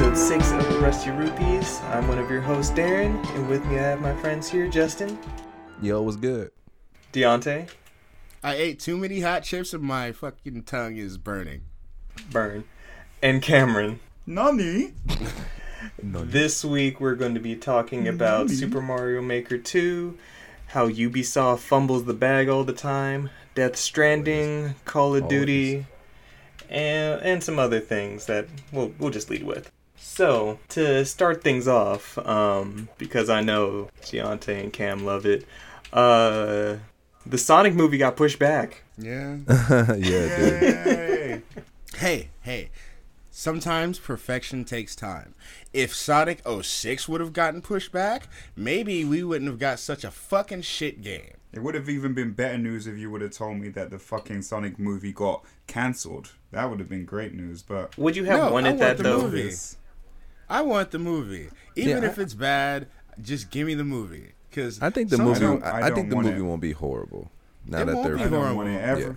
everybody, episode six of the Rusty Rupees. I'm one of your hosts, Darren, and with me I have my friends here, Justin, Yo, what's good? Deontay, I ate too many hot chips and my fucking tongue is burning. Burn, and Cameron. Nani? This week we're going to be talking about Super Mario Maker 2, how Ubisoft fumbles the bag all the time, Death Stranding, Call of Duty, and and some other things that we'll we'll just lead with. So to start things off, um, because I know Deontay and Cam love it, uh, the Sonic movie got pushed back. Yeah. yeah, dude. Hey, hey. Sometimes perfection takes time. If Sonic 06 would have gotten pushed back, maybe we wouldn't have got such a fucking shit game. It would have even been better news if you would have told me that the fucking Sonic movie got cancelled. That would have been great news, but Would you have No, I wanted want that the though? movie. this- I want the movie. Even Yeah, if I- it's bad, just give me the movie. Cause I think the some- movie. don't- I, I I don't think the movie it. won't be horrible. Now It that won't they're be I don't horrible. want it ever. Yeah.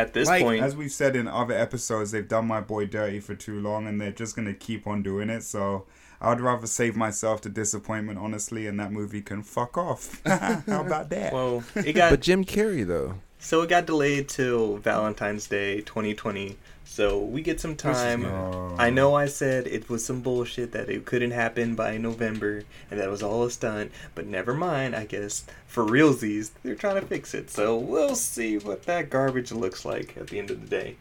At this Like, point, As we've said in other episodes, they've done my boy dirty for too long, and they're just gonna keep on doing it. So I'd rather save myself the disappointment, honestly, and that movie can fuck off. How about that? well, it got But Jim Carrey though. So it got delayed till Valentine's Day 2020. So we get some time. I know I said it was some bullshit that it couldn't happen by November and that was all a stunt, but never mind. I guess for realsies, they're trying to fix it. So we'll see what that garbage looks like at the end of the day.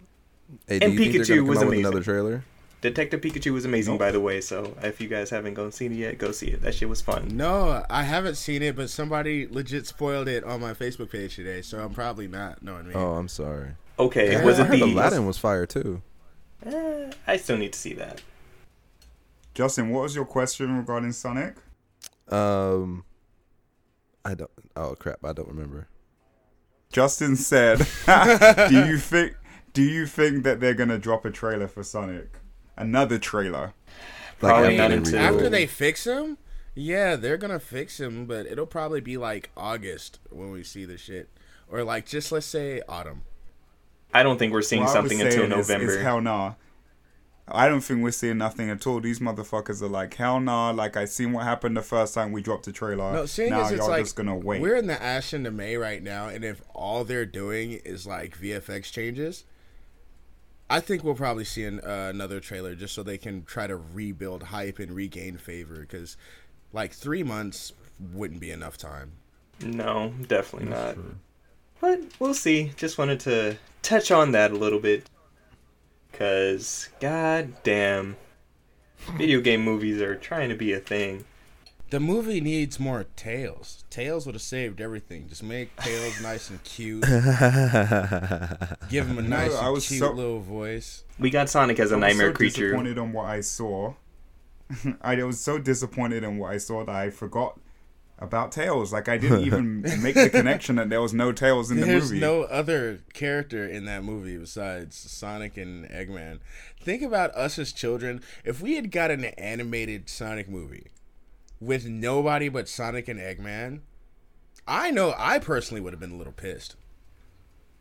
Hey, And you think they're Pikachu come was out with amazing. another trailer? Detective Pikachu was amazing, Nope. by the way. So if you guys haven't gone seen it yet, go see it. That shit was fun. No, I haven't seen it, but somebody legit spoiled it on my Facebook page today, so I'm probably not knowing me. Oh, I'm sorry. Okay, Yeah, was I heard the? Aladdin was fire too. Eh, I still need to see that. Justin, what was your question regarding Sonic? Um, I don't. Oh crap, I don't remember. Justin said, "Do you think? Do you think that they're gonna drop a trailer for Sonic? Another trailer? Probably after not they. After they fix him, yeah, they're gonna fix him, but it'll probably be like August when we see the shit, or like just let's say autumn. I don't think we're seeing What something until saying is- November. Is, hell nah. I don't think we're seeing nothing at all. These motherfuckers are like, hell nah. Like I seen what happened the first time we dropped the trailer. No, seeing now as it's y'all like just gonna wait. we're in the ash into May right now, and if all they're doing is like VFX changes, I think we'll probably see an, uh, another trailer just so they can try to rebuild hype and regain favor. Because like three months wouldn't be enough time. No, definitely not. But we'll see. Just wanted to touch on that a little bit. Because, god damn, video game movies are trying to be a thing. The movie needs more Tails. Tails would have saved everything. Just make Tails nice and cute. Give him a nice, I and cute so- little voice. We got Sonic as a I was nightmare so creature. disappointed on what I saw. I was so disappointed in what I saw that I forgot about Tails. Like I didn't even make the connection that there was no Tails in the movie. There's no other character in that movie besides Sonic and Eggman. Think about us as children. If we had got an animated Sonic movie with nobody but Sonic and Eggman, I know I personally would have been a little pissed.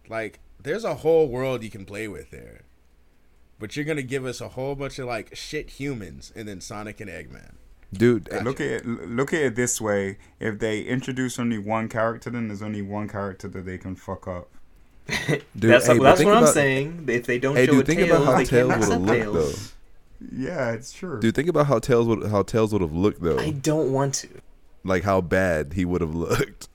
Like, there's a whole world you can play with there. But you're gonna give us a whole bunch of like shit humans and then Sonic and Eggman. Dude, Look at it. Look at it this way: if they introduce only one character, then there's only one character that they can fuck up. dude, that's hey, but that's think what I'm saying. If they don't Hey, show dude, a think tail, about how they Tails can't would have accept looked though. Yeah, it's true. Dude, think about how Tails would how Tails would have looked though. I don't want to. Like how bad he would have looked.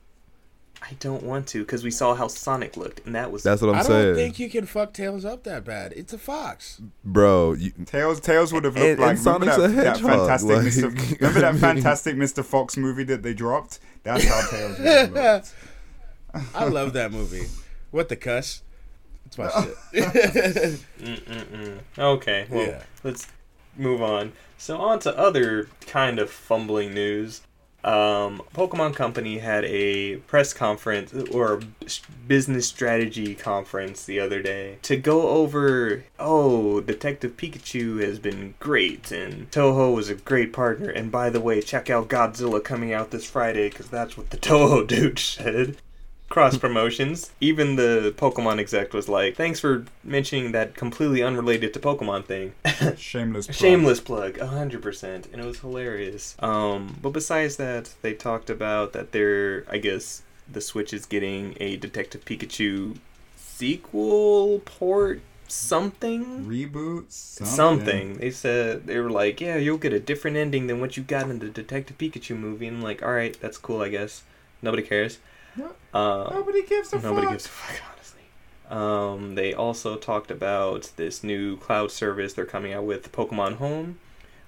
I don't want to because we saw how Sonic looked, and that was That's what I'm saying. I don't think you can fuck Tails up that bad. It's a fox. bro. You, Tails, Tails would have looked And- like and Sonic's remember a that, that hedgehog, fantastic like, Mr. Remember that fantastic Mr. Fox movie that they dropped? That's how Tails would looked. I love that movie. What the cuss? It's my shit. Okay, well, Yeah. let's move on. So on to other kind of fumbling news. Um, Pokemon Company had a press conference or business strategy conference the other day to go over. Oh, Detective Pikachu has been great, and Toho was a great partner. And by the way, check out Godzilla coming out this Friday because that's what the Toho dude said. Cross promotions. Even the Pokemon exec was like, "Thanks for mentioning that completely unrelated to Pokemon thing." Shameless. Plug. Shameless plug, hundred percent, and it was hilarious. Um, but besides that, they talked about that they're, I guess, the Switch is getting a Detective Pikachu sequel port something Reboot. Something. something. They said they were like, yeah, you'll get a different ending than what you got in the Detective Pikachu movie. And I'm like, all right, that's cool, I guess. Nobody cares. Um, Nobody gives a nobody fuck. gives a fuck, honestly. Um, they also talked about this new cloud service they're coming out with, Pokemon Home,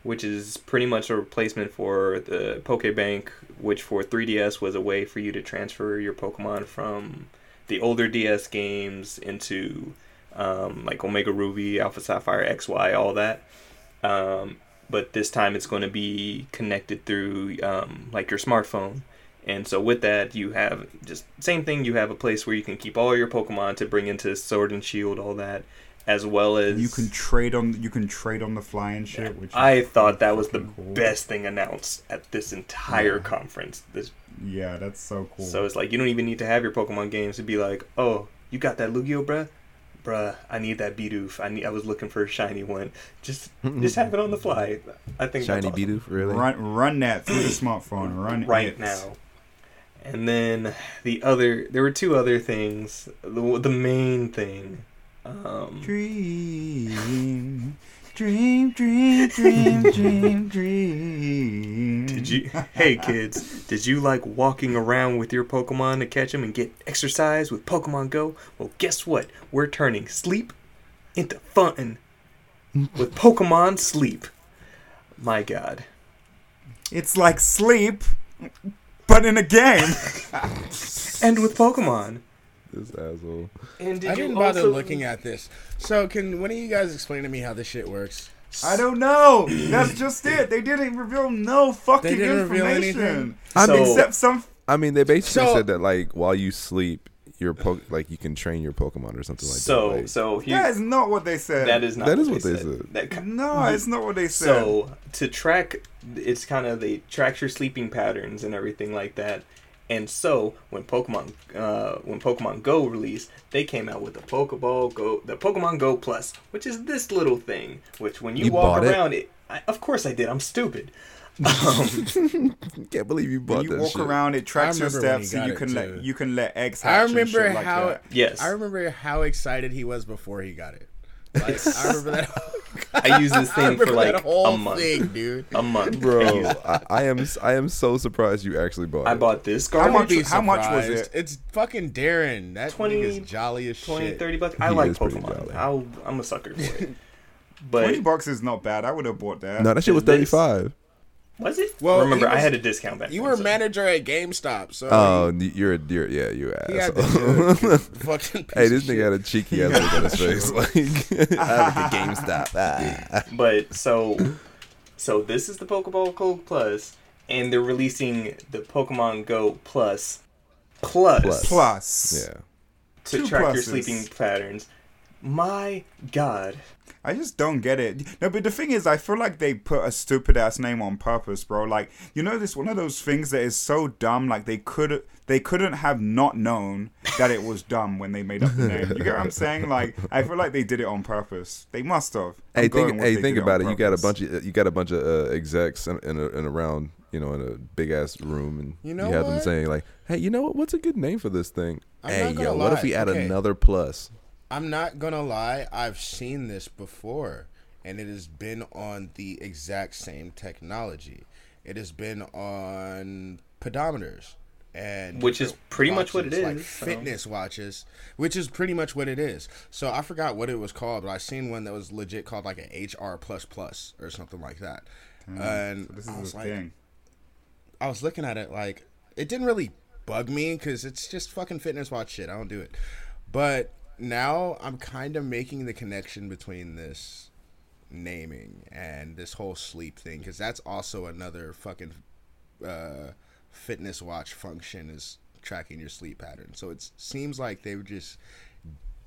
which is pretty much a replacement for the Pokebank, which for 3DS was a way for you to transfer your Pokemon from the older DS games into um, like Omega Ruby, Alpha Sapphire, XY, all that. Um, but this time it's going to be connected through um, like your smartphone. And so with that, you have just same thing. You have a place where you can keep all your Pokemon to bring into Sword and Shield, all that, as well as You can trade on. You can trade on the fly and shit. Which I thought that was the cool. best thing announced at this entire Yeah. conference. This, Yeah, that's so cool. So it's like you don't even need to have your Pokemon games to be like, oh, you got that Lugia, bruh? Bruh, I need that Bidoof. I need. I was looking for a shiny one. Just, just have it on the fly. I think Shiny that's awesome. Bidoof, really? Run, run that through the smartphone. Run right it. now. And then the other, there were two other things. The, the main thing, um, Dream, dream, dream, dream, dream, dream. did you? Hey kids, did you like walking around with your Pokemon to catch them and get exercise with Pokemon Go? Well, guess what? We're turning sleep into fun with Pokemon Sleep. My God. It's like sleep, but in a game. And with Pokemon. This asshole. And did I didn't bother also- looking at this. So can one of you guys explain to me how this shit works? I don't know. That's just it. They didn't reveal no fucking They didn't reveal information. anything? I mean, So- Except some. I mean, they basically So- said that like while you sleep, your po- like you can train your Pokemon or something like so, that. Like, so he, That is not what they said. that is not That what is what they they said. said. That ki- No, it's not what they said. So to track, it's kind of they track your sleeping patterns and everything like that. And so when Pokemon, uh, when Pokemon Go released, they came out with the Pokeball Go, the Pokemon Go Plus, which is this little thing. Which when you, You walk bought it? around it, I, of course I did. I'm stupid. Um, can't believe you when bought you that walk shit. around, it tracks your remember when he steps, so you it, can too. let you can let eggs I and remember shit like how that. yes, I remember how excited he was before he got it. Like I remember that. I used this thing for like that whole a month. thing, dude. A month, Bro. I, I am I am so surprised you actually bought I it. bought this How garbage. much- Be how much was it? It's fucking Darren. That 20 nigga's jolly as 20, shit. 30 bucks. I He like is Pokemon. I'll, I'm a sucker for it. Twenty bucks is not bad. I would have bought that. No, that shit was thirty five. This- five. Was it? Well, remember he I had a discount back. You then, were so- manager at GameStop, so Oh, you're a you're yeah, you he, he asshole. fucking. Piece hey, this of nigga shit. had a cheeky ass look on his face. Like, I at the GameStop. Ah. But so, so this is the Pokeball Go Plus, and they're releasing the Pokemon Go Plus, Plus, Plus. Plus. Yeah. to two track your sleeping patterns. My God, I just don't get it. No, but the thing is, I feel like they put a stupid ass name on purpose, bro. Like, you know, this one of those things that is so dumb. Like they could they couldn't have not known that it was dumb when they made up the name. You get what I'm saying? Like, I feel like they did it on purpose. They must have. I'm Hey, think hey think about on it. You got a bunch of you got a bunch of uh, execs in, in, a, in around you know in a big ass room, and You know you have them saying like, "Hey, you know what? What's a good name for this thing? I'm hey, not gonna yo, what if we add Okay. another plus? I'm not gonna lie, I've seen this before, and it has been on the exact same technology. It has been on pedometers and Which is different pretty much what it is like so. fitness watches, which is pretty much what it is. So I forgot what it was called, but I seen one that was legit called like an HR plus plus or something like that. Hmm. and So this I was the like, thing. I was looking at it like it didn't really bug me because it's just fucking fitness watch shit. I don't do it. But now I'm kind of making the connection between this naming and this whole sleep thing because that's also another fucking uh, fitness watch function is tracking your sleep pattern. So it seems like they've just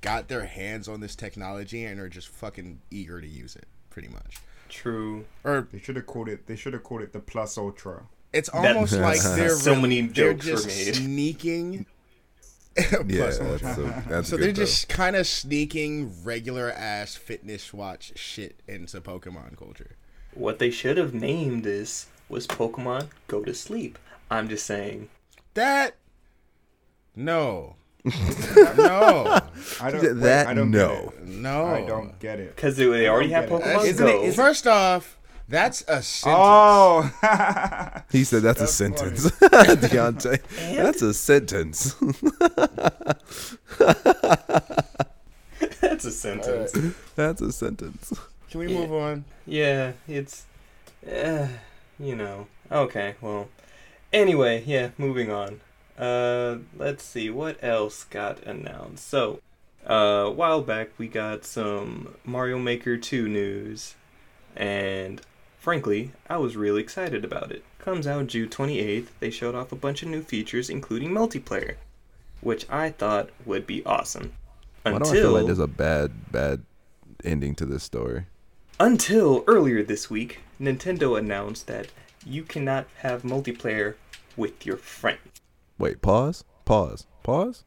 got their hands on this technology and are just fucking eager to use it, pretty much. true. Or They should have called it. They should have called it the Plus Ultra. It's That- almost like they're So really- many they're jokes were just made. sneaking Yeah, that's, Ultra. so, that's So good, they're though. just kind of sneaking regular ass fitness watch shit into Pokemon culture. What they should have named this was Pokemon Go to Sleep. I'm just saying. That no, no, I don't. wait, That I don't no. Get no. it. I don't get it. Because they already have. Pokemon Isn't Go. it? First off, that's a sentence. Oh, He said that's, That's a sentence. Deontay. That's a sentence. That's a sentence. that's a sentence. Can we Yeah. move on? Yeah, it's, uh, you know. Okay, well. Anyway, yeah, moving on. Uh, let's see what else got announced. So, uh, a while back we got some Mario Maker 2 news, and frankly, I was really excited about it. Comes out June 28th. They showed off a bunch of new features, including multiplayer, which I thought would be awesome. Why do I feel like there's a bad, bad ending to this story? Until earlier this week, Nintendo announced that you cannot have multiplayer with your friend. Wait, pause, pause, pause.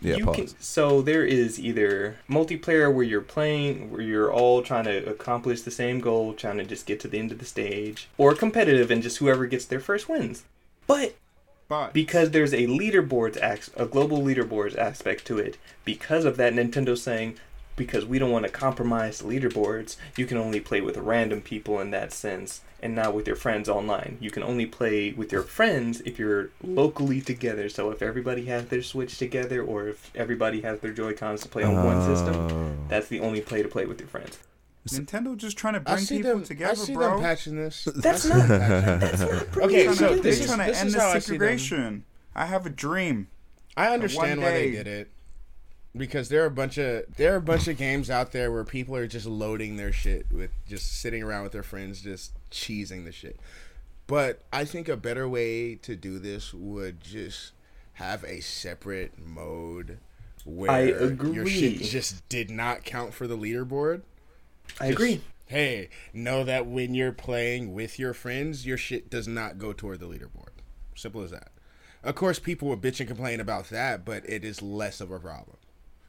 Yeah, you pause. Can, so there is either multiplayer where you're playing, where you're all trying to accomplish the same goal, trying to just get to the end of the stage, or competitive and just whoever gets there first wins. But but because there's a leaderboards ax- a global leaderboards aspect to it because of that Nintendo saying because we don't want to compromise the leaderboards you can only play with random people in that sense and not with your friends online you can only play with your friends if you're locally together so if everybody has their switch together or if everybody has their joy cons to play on one system Oh. that's the only play to play with your friends Nintendo just trying to I bring see people them. together, I see bro. them patching this. That's I see not- them patching this. that's not Okay, They're so trying to, this they're is- trying to this end is the how I segregation. I have a dream. I understand one why they did it because there are a bunch of there are a bunch of games out there where people are just loading their shit with just sitting around with their friends just cheesing the shit. But I think a better way to do this would just have a separate mode where I agree. your shit just did not count for the leaderboard. i Just, agree Hey, know that when you're playing with your friends, your shit does not go toward the leaderboard. Simple as that. Of course, people would bitch and complain about that, but it is less of a problem.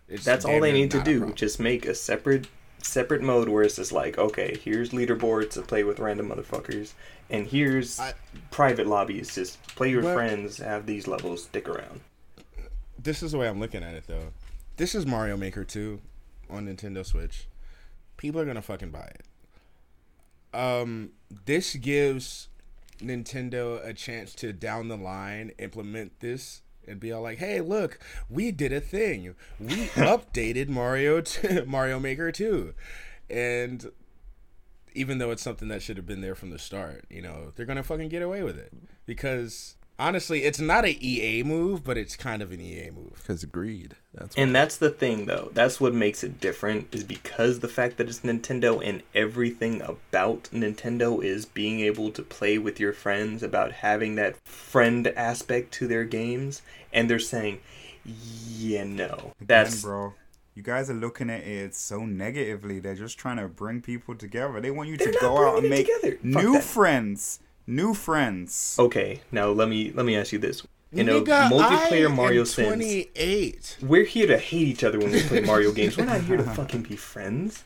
It's That's all they need to do. Just make a separate separate mode where it's just like, okay, here's leaderboards to play with random motherfuckers, and here's I- private lobbies. Just play your friends, have these levels, stick around. This is the way I'm looking at it, though. This is Mario Maker 2 on Nintendo Switch. People are gonna fucking buy it. Um, this gives Nintendo a chance to down the line implement this and be all like, "Hey, look, we did a thing. We updated Mario to Mario Maker 2." And even though it's something that should have been there from the start, you know, they're gonna fucking get away with it because honestly, it's not a EA move, but it's kind of an EA move. Because greed. That's And that's the thing, though. That's what makes it different, is because the fact that it's Nintendo and everything about Nintendo is being able to play with your friends, about having that friend aspect to their games, and they're saying, yeah, no. That's Again, bro. You guys are looking at it so negatively. They're just trying to bring people together. They want you They're to go out and make together. Fuck new that. friends. New friends. okay. Now let me let me ask you this: in a Nigga, I multiplayer am Mario sense, 28. we're here to hate each other when we play Mario games. We're not here to fucking be friends.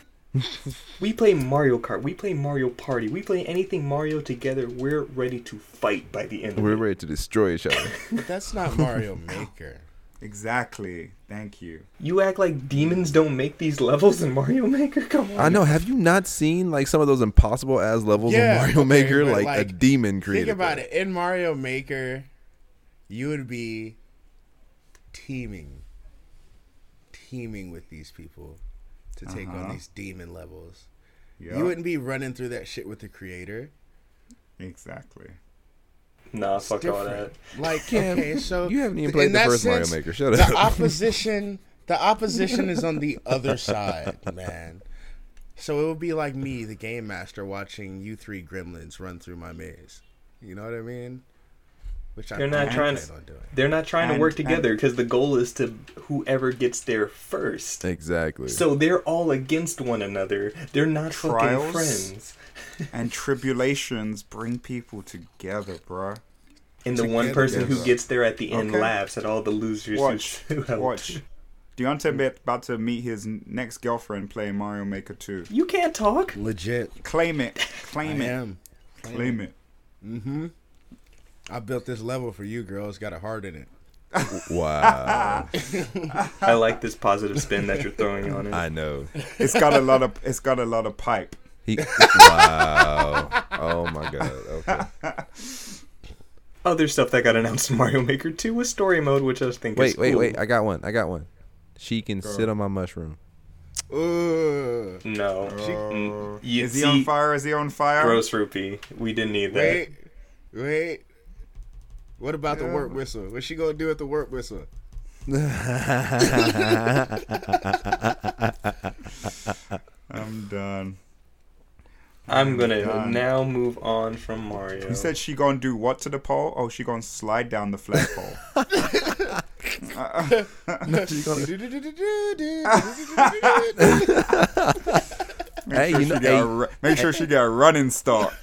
We play Mario Kart. We play Mario Party. We play anything Mario together. We're ready to fight by the end. Of We're it. ready to destroy each other. But that's not Mario Maker. Exactly. Thank you. You act like demons don't make these levels in Mario Maker. Come on. I know. Have you not seen like some of those impossible ass levels Yeah, in Mario okay, Maker? but, Like, a like, demon created. Think about that. it. In Mario Maker, you would be teaming, teaming with these people to take on Uh-huh. these demon levels. Yeah. You wouldn't be running through that shit with the creator. exactly. Nah, It's fuck all that. different. Like, Cam, okay, um, so you haven't even played the that first Mario Maker. Shut the up. opposition the opposition is on the other side, man. So it would be like me, the game master, watching you three gremlins run through my maze. You know what I mean? Which They're not trying to- on doing. They're not trying to work together because the goal is to whoever gets there first. exactly. So they're all against one another. They're not Trials? fucking friends. And tribulations bring people together, bruh. And the one Together, person who gets there at the end Okay. laughs at all the losers Watch, who, who helped. watch. Deontay be- about to meet his next girlfriend playing Mario Maker 2. You can't talk. Legit. Claim it. I Claim it. am. Claim it. Mm-hmm. I built this level for you, girl. It's got a heart in it. Wow. I like this positive spin that you're throwing on it. I know. It's got a lot of it's got a lot of pipe. He. Wow. Oh my god. Okay. Other stuff that got announced in Mario Maker 2 was story mode, which I think is Wait, wait, cool. wait. I got one. I got one. She can sit on my mushroom. Ugh. No. Uh, Mm, is he see, on fire? Is he on fire? Gross rupee. We didn't need that. Wait, wait. What about the work whistle? What's she gonna do at the work whistle? I'm done. I'm gonna Done. now move on from Mario. He said she gonna do what to the pole? Oh, she gonna slide down the flagpole. Make Hey, sure you she know- get a make sure she get a running start.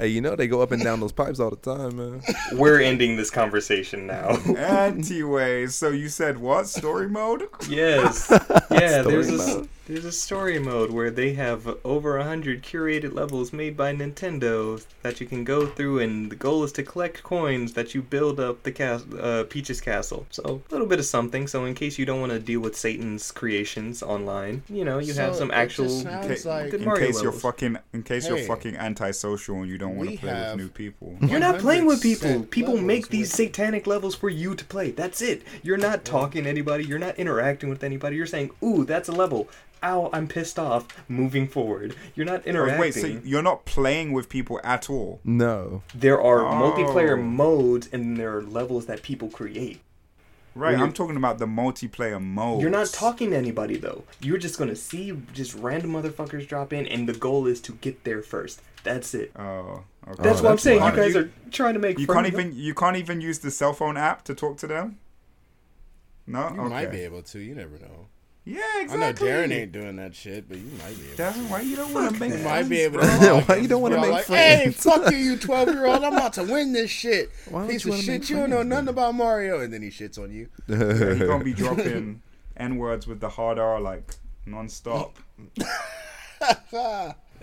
Hey, you know they go up and down those pipes all the time, man. We're ending this conversation now. Anti-ways. So you said what? Story mode? yes. Yeah, Story there's a, there's a story mode where they have over a hundred curated levels made by Nintendo that you can go through, and the goal is to collect coins that you build up the cas- uh, Peach's castle. So a little bit of something. So in case you don't want to deal with Satan's creations online, you know you have some actual. In, ca- like- Good in Mario case you're fucking, in case you're fucking antisocial and you don't want We to play have- with new people. You're not playing with people. People make these with- satanic levels for you to play. That's it. You're not talking to anybody. You're not interacting with anybody. You're saying, "Ooh, that's a level." Ow, I'm pissed off. Moving forward. You're not Oh, interacting. wait, so you're not playing with people at all? No. there are Oh. multiplayer modes and there are levels that people create. Right, I'm talking about the multiplayer mode. You're not talking to anybody though. You're just gonna see just random motherfuckers drop in, and the goal is to get there first. That's it. Oh, okay. That's Oh, what I'm that's saying. You guys You- are trying to make. You can't of even you can't even use the cell phone app to talk to them. No, You okay. might be able to. You never know. Yeah, exactly. I know Darren ain't doing that shit, but you might be able. Darren, why you don't want to make You might be able to. Why you don't wanna make like, Hey, fuck you, you twelve year old! I'm about to win this shit. Why don't Piece of shit. make You don't know nothing then? about Mario, and then he shits on you. Yeah, he gonna be dropping n words with the hard R like non-stop.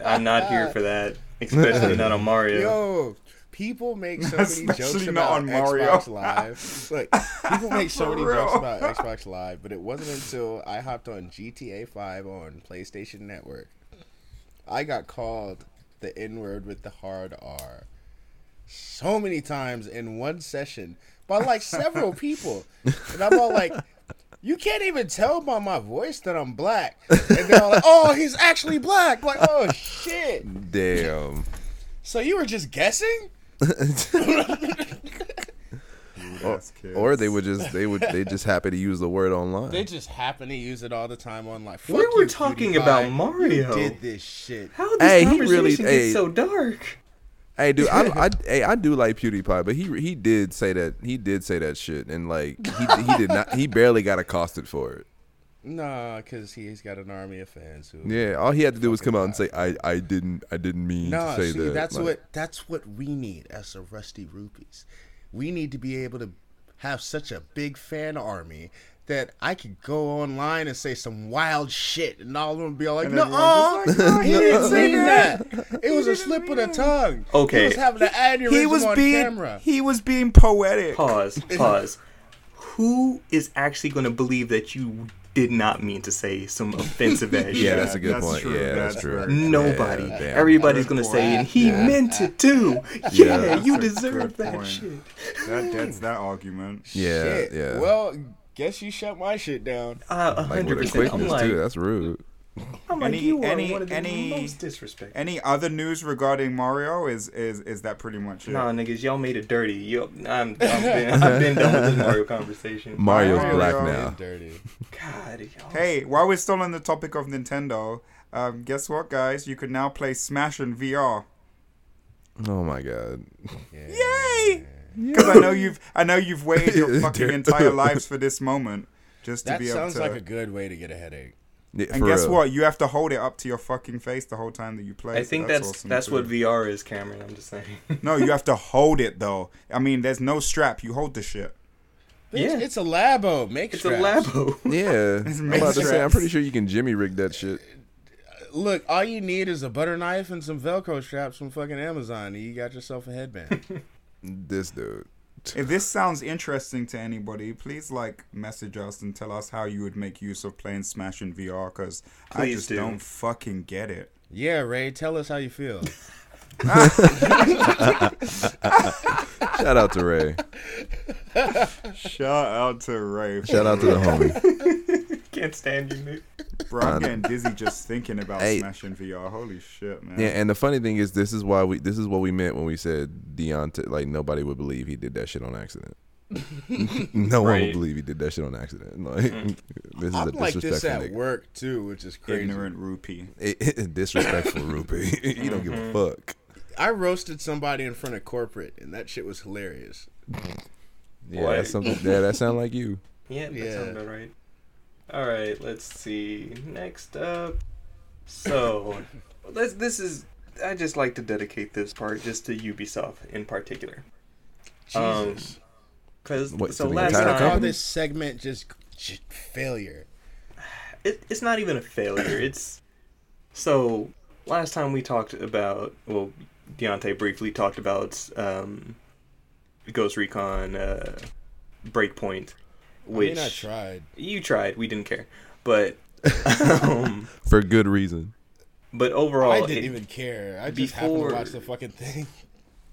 I'm not here for that, especially not on Mario. Yo, people make so many Especially jokes about Mario. Xbox Live. Look, people make so many real. jokes about Xbox Live, but it wasn't until I hopped on GTA 5 on PlayStation Network, I got called the N word with the hard R so many times in one session by like several people, and I'm all like. You can't even tell by my voice that I'm black. And they're all like, oh, he's actually black. Like, oh, shit. Damn. So you were just guessing? Yes, kids. Or they would just they would they just happy to use the word online. They just happen to use it all the time online. Fuck We were you, talking PewDiePie. about Mario. You did this shit. How this Hey, he conversation really- gets hey. so dark? Hey, dude, I, I, hey, I do like PewDiePie, but he he did say that he did say that shit, and like he he did not he barely got accosted for it. Nah, because he's got an army of fans who. Yeah, all he had to do was come out and say, "I I didn't I didn't mean No, to say see, that." that's Like, what that's what we need as the Rusty Rupees. We need to be able to have such a big fan army that I could go online and say some wild shit, and all of them be all like, "No, like, "No, he he didn't didn't mean mean that. It was a slip of the tongue. Okay. he was having an aneurysm he was on being camera." he was being poetic. Pause. Pause. Who is actually going to believe that you did not mean to say some offensive ass Yeah, shit? that's a good that's point. true, Yeah, that's, that's true. very true. Nobody. Yeah. Everybody's gonna say, and he Yeah. meant it too. Yeah. Yeah, you deserve that point. shit. That that's that argument. Yeah, Shit. yeah. Well, guess you shut my shit down. Uh, a like hundred with a percent. I'm like, too. That's rude. I'm like, Any- you are any- one of the any- most disrespectful. Any other news regarding Mario? Is is is that pretty much it? Nah, niggas, y'all made it dirty. Yo, I'm, I'm been, I've been done with this Mario conversation. Mario's Mario. black Mario. now. Dirty. God, y'all. Hey, while we're still on the topic of Nintendo, um, guess what, guys? You can now play Smash in VR. Oh my god. Yeah. Yay! Because I know you've I know you've waited your fucking entire lives for this moment just to That be able sounds to. like a good way to get a headache. Yeah, And guess real. what? You have to hold it up to your fucking face the whole time that you play. I so think that's awesome that's what VR is, Cameron. I'm just saying. No, you have to hold it though. I mean, there's no strap. You hold the shit. Yeah. it's a labo. Make it's a labo. Yeah, It's I'm about to say. I'm pretty sure you can Jimmy rig that shit. Look, all you need is a butter knife and some Velcro straps from fucking Amazon, and you got yourself a headband. This dude. If this sounds interesting to anybody, please like message us and tell us how you would make use of playing Smash in VR because I just do. don't fucking get it. yeah, Ray, tell us how you feel. Shout out to Ray. Shout out to Ray. Shout out to the homie. Can't stand you, Nick. Bro, I'm getting dizzy just thinking about Hey. Smash in VR. Holy shit, man. Yeah, and the funny thing is, this is why we. This is what we meant when we said Deontay. Like nobody would believe he did that shit on accident. no one would believe he did that shit on accident. Like mm. this is I'm a like this disrespectful at nigga. work too, which is crazy. Ignorant rupee. disrespectful rupee. you don't give a mm-hmm. fuck. I roasted somebody in front of corporate, and that shit was hilarious. Yeah, Boy. that's something. Yeah, that sound like you. Yeah, that Yeah. sounds about right. All right, let's see. Next up, so let's. This is. I just like to dedicate this part just to Ubisoft in particular, Um, Jesus. because What, so last time company? this segment just, just failure. it, it's not even a failure. It's so last time we talked about well, Deontay briefly talked about um, Ghost Recon uh, Breakpoint, I which mean, I tried. you tried. We didn't care, but um, For good reason. but overall, I didn't it- even care. I just happened before- to watch the fucking thing.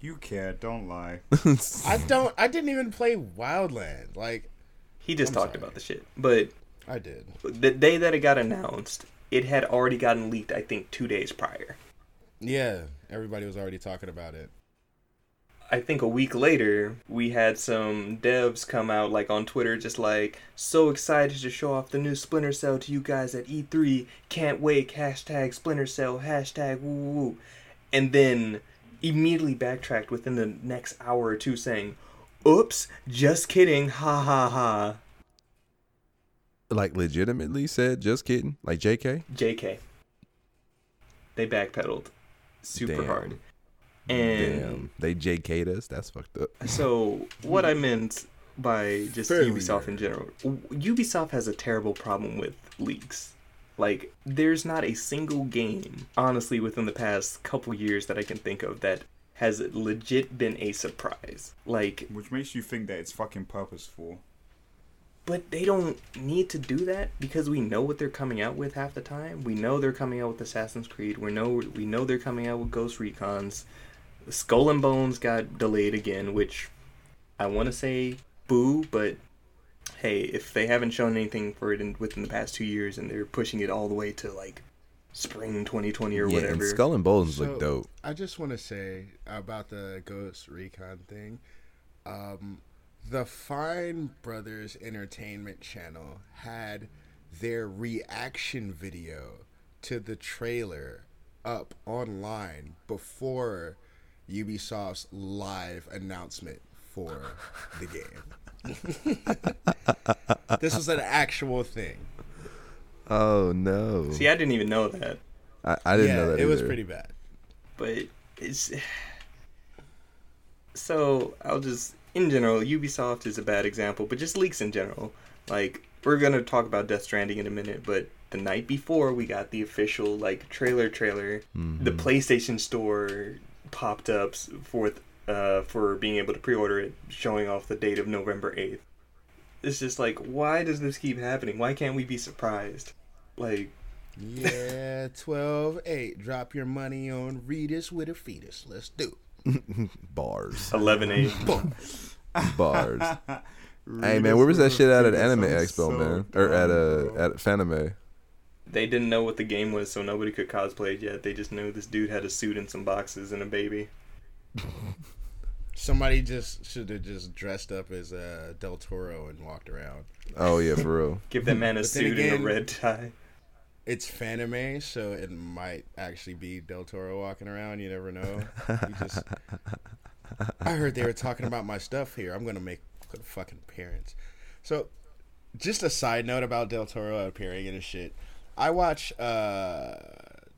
You care, don't lie. I don't. I didn't even play Wildland. Like he just I'm talked sorry. about the shit. But I did. the day that it got announced, it had already gotten leaked. I think two days prior. Yeah, everybody was already talking about it. I think a week later, we had some devs come out like on Twitter, just like so excited to show off the new Splinter Cell to you guys at E3. Can't wait. Hashtag Splinter Cell. Hashtag woo woo. And then immediately backtracked within the next hour or two, saying, "Oops, just kidding. Ha ha ha." Like legitimately said, just kidding. Like J.K. Jk. They backpedaled super Damn. hard. And Damn, they J.K'd us. That's fucked up. So what I meant by just Failure. Ubisoft in general, Ubisoft has a terrible problem with leaks. Like, there's not a single game, honestly, within the past couple years that I can think of that has legit been a surprise. Like, Which makes you think that it's fucking purposeful. but they don't need to do that because we know what they're coming out with half the time. We know they're coming out with Assassin's Creed. We know we know they're coming out with Ghost Recons. Skull and Bones got delayed again, which I want to say boo, but hey, if they haven't shown anything for it in, within the past two years and they're pushing it all the way to like spring 2020 or yeah, whatever, and Skull and Bones So- look dope. I just want to say about the Ghost Recon thing. Um, the Fine Brothers Entertainment Channel had their reaction video to the trailer up online before Ubisoft's live announcement for the game. this was an actual thing. Oh no. see, I didn't even know that. I, I didn't yeah, know that. it was pretty bad. but it's so I'll just in general Ubisoft is a bad example, but just leaks in general. Like we're gonna talk about Death Stranding in a minute, but the night before we got the official like trailer trailer, the Mhm. PlayStation Store popped up for uh for being able to pre-order it, showing off the date of November eighth. It's just like, why does this keep happening? Why can't we be surprised? Like, Yeah, 12 8. Drop your money on Reedus with a fetus. Let's do it. bars. eleven eight. Bars. hey man, where was that shit at at Anime Expo, so man? Or at dumb, uh at Fanime? They didn't know what the game was, so nobody could cosplay it yet. They just knew this dude had a suit and some boxes and a baby. Somebody just should have just dressed up as uh, Del Toro and walked around. Oh yeah, for real. Give that man a suit again- and a red tie. It's Fanime, so it might actually be Del Toro walking around. You never know. You just... I heard they were talking about my stuff here. I'm going to make a fucking appearance. So, just a side note about Del Toro appearing in his shit. I watch uh,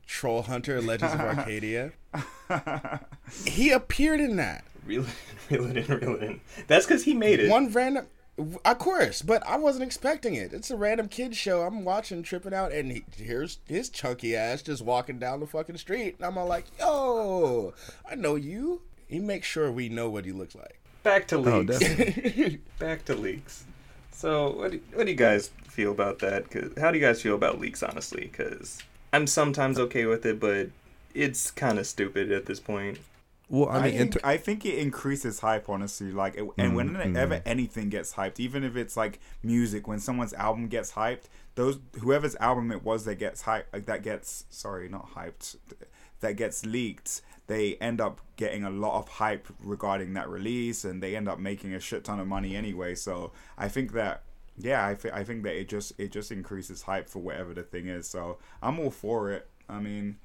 Troll Hunter: Legends of Arcadia. he appeared in that. Reel it in, reel it in, reel it in. That's because he made it. One random, of course, but I wasn't expecting it. It's a random kid show. I'm watching, tripping out, and he, here's his chunky ass just walking down the fucking street. And I'm all like, "Yo, I know you." He makes sure we know what he looks like. Back to Oh, leaks. definitely. Back to leaks. So, what do, what do you guys feel about that? Cause how do you guys feel about leaks, honestly? Because I'm sometimes okay with it, but it's kind of stupid at this point. Well, I I, mean, in think, ter- I think it increases hype, honestly. Like, it, and Mm, whenever anything gets hyped, even if it's like music, when someone's album gets hyped, those whoever's album it was that gets hyped, like that gets sorry, not hyped, that gets leaked, they end up getting a lot of hype regarding that release, and they end up making a shit ton of money anyway. So I think that. Yeah, I, th- I think that it just it just increases hype for whatever the thing is. So I'm all for it. I mean,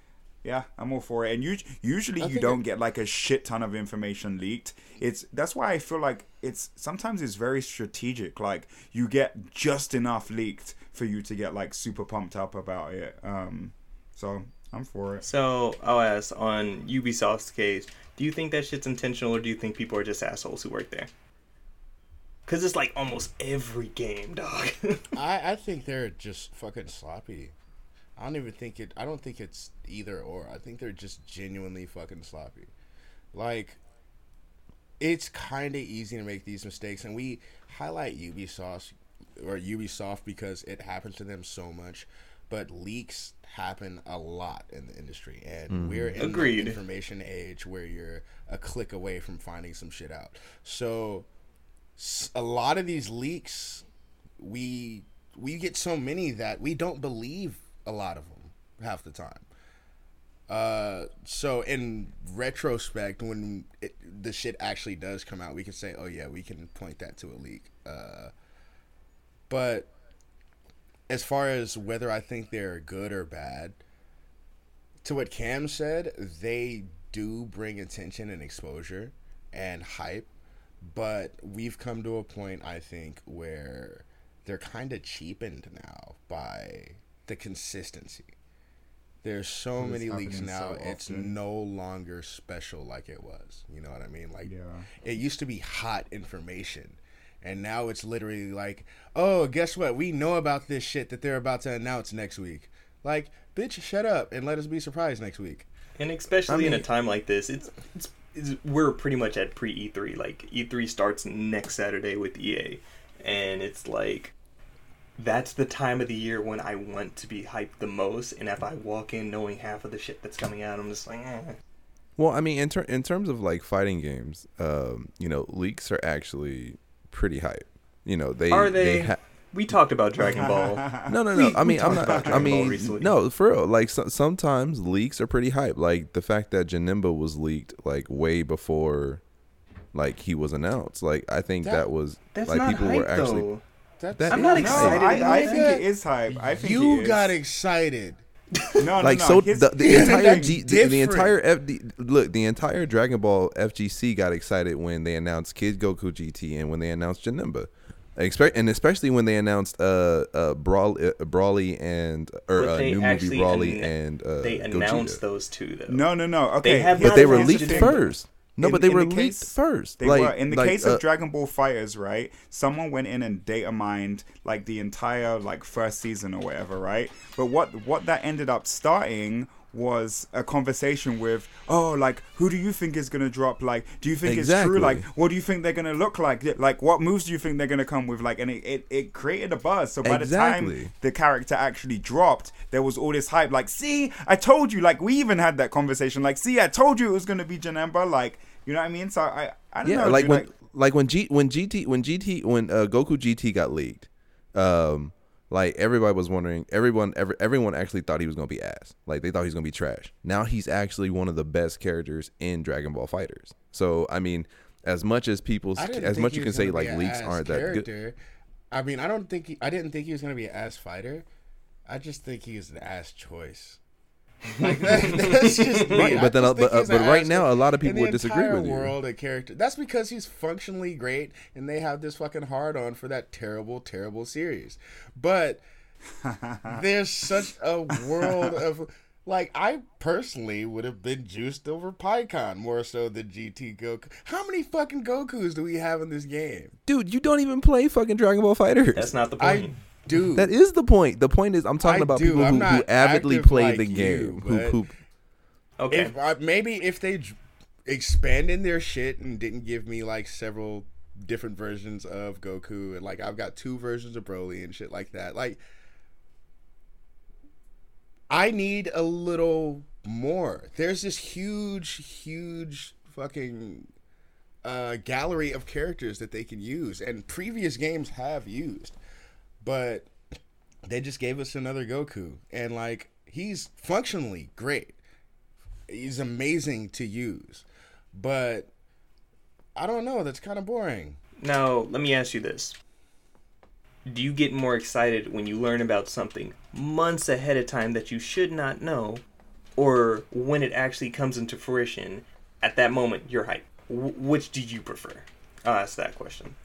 yeah, I'm all for it. And us- usually I you don't it- get like a shit ton of information leaked. It's that's why I feel like it's sometimes it's very strategic. Like you get just enough leaked for you to get like super pumped up about it. Um, so I'm for it. So, I'll ask on Ubisoft's case, do you think that shit's intentional, or do you think people are just assholes who work there? Because it's like almost every game, dog. I, I think they're just fucking sloppy. I don't even think it. I don't think it's either or. I think they're just genuinely fucking sloppy. Like, it's kind of easy to make these mistakes, and we highlight Ubisoft or Ubisoft because it happens to them so much. But leaks happen a lot in the industry, and mm-hmm. we're in Agreed. the information age where you're a click away from finding some shit out. So, s- a lot of these leaks, we we get so many that we don't believe a lot of them half the time. Uh, so in retrospect, when it, the shit actually does come out, we can say, "Oh yeah, we can point that to a leak." Uh, but as far as whether I think they're good or bad, to what Cam said, they do bring attention and exposure and hype, but we've come to a point, I think, where they're kind of cheapened now by the consistency. There's so many leaks now, so it's no longer special like it was. You know what I mean? Like, Yeah. it used to be hot information. And now it's literally like, oh, guess what? We know about this shit that they're about to announce next week. Like, bitch, shut up and let us be surprised next week. and especially I in a time like this, it's, it's, it's we're pretty much at pre E3. Like E3 starts next Saturday with EA, and it's like that's the time of the year when I want to be hyped the most. And if I walk in knowing half of the shit that's coming out, I'm just like, eh. well, I mean, in ter- in terms of like fighting games, um, you know, leaks are actually pretty hype. You know, they are they? ha- we talked about Dragon Ball. No, no, no. We- I mean, I'm not. about I Dragon Ball mean, recently. no, for real. Like so, sometimes leaks are pretty hype. Like the fact that Janemba was leaked like way before, like he was announced. Like I think That- that, was That's like not people hype were actually. though. That's That I'm is not No, excited. I, I think it is hype. I think you got excited. no, no, Like no. so, his- the, the entire G, the, the different. entire FD, look, the entire Dragon Ball FGC got excited when they announced Kid Goku GT and when they announced Janemba, Expect and especially when they announced uh uh Brawl, uh, Broly and or But uh, new movie actually Broly and uh, They Gogeta. announced those two though. No, no, no. Okay, have here's- but they were leaked first. No, In- but they in were the leaked case- first. They like, were in the like, case uh, of Dragon Ball Fighters, right? Someone went in and data mined like the entire like first season or whatever, right? But what what that ended up starting was a conversation with, oh, like who do you think is gonna drop? Like, do you think it's true? Like, what do you think they're gonna look like? Like, what moves do you think they're gonna come with? Like, and it it, it created a buzz. So by the time the character actually dropped, there was all this hype. Like, see, I told you. Like, we even had that conversation. Like, see, I told you it was gonna be Janemba. Like, you know what I mean? So I I don't yeah, know. like dude, when like when G when GT when GT when uh, Goku GT got leaked, um, like everybody was wondering, everyone every, everyone actually thought he was gonna be ass. Like they thought he was gonna be trash. Now he's actually one of the best characters in Dragon Ball Fighters. So I mean, as much as people, as much you can say like leaks aren't that good. character. I mean, I don't think he, I didn't think he was gonna be an ass fighter. I just think he was an ass choice. Like that's just. Right, I but then, uh, but, uh, but right now, a lot of people would disagree with you. world, a character. That's because he's functionally great, and they have this fucking hard on for that terrible, terrible series. But there's such a world of like I personally would have been juiced over Pikkon more so than GT Goku. How many fucking Gokus do we have in this game? Dude, you don't even play fucking Dragon Ball Fighters. That's not the I point. do. That is the point. The point is, I'm talking I about do. people who, who avidly play like the you, game. who, but- who, Okay. If uh, maybe if they j- expanded their shit and didn't give me like several different versions of Goku and like I've got two versions of Broly and shit like that. Like I need a little more. There's this huge huge fucking uh gallery of characters that they can use and previous games have used. But they just gave us another Goku and like he's functionally great he's amazing to use, but I don't know. That's kind of boring. Now, let me ask you this. Do you get more excited when you learn about something months ahead of time that you should not know, or when it actually comes into fruition at that moment you're hyped? Which do you prefer? I'll ask that question.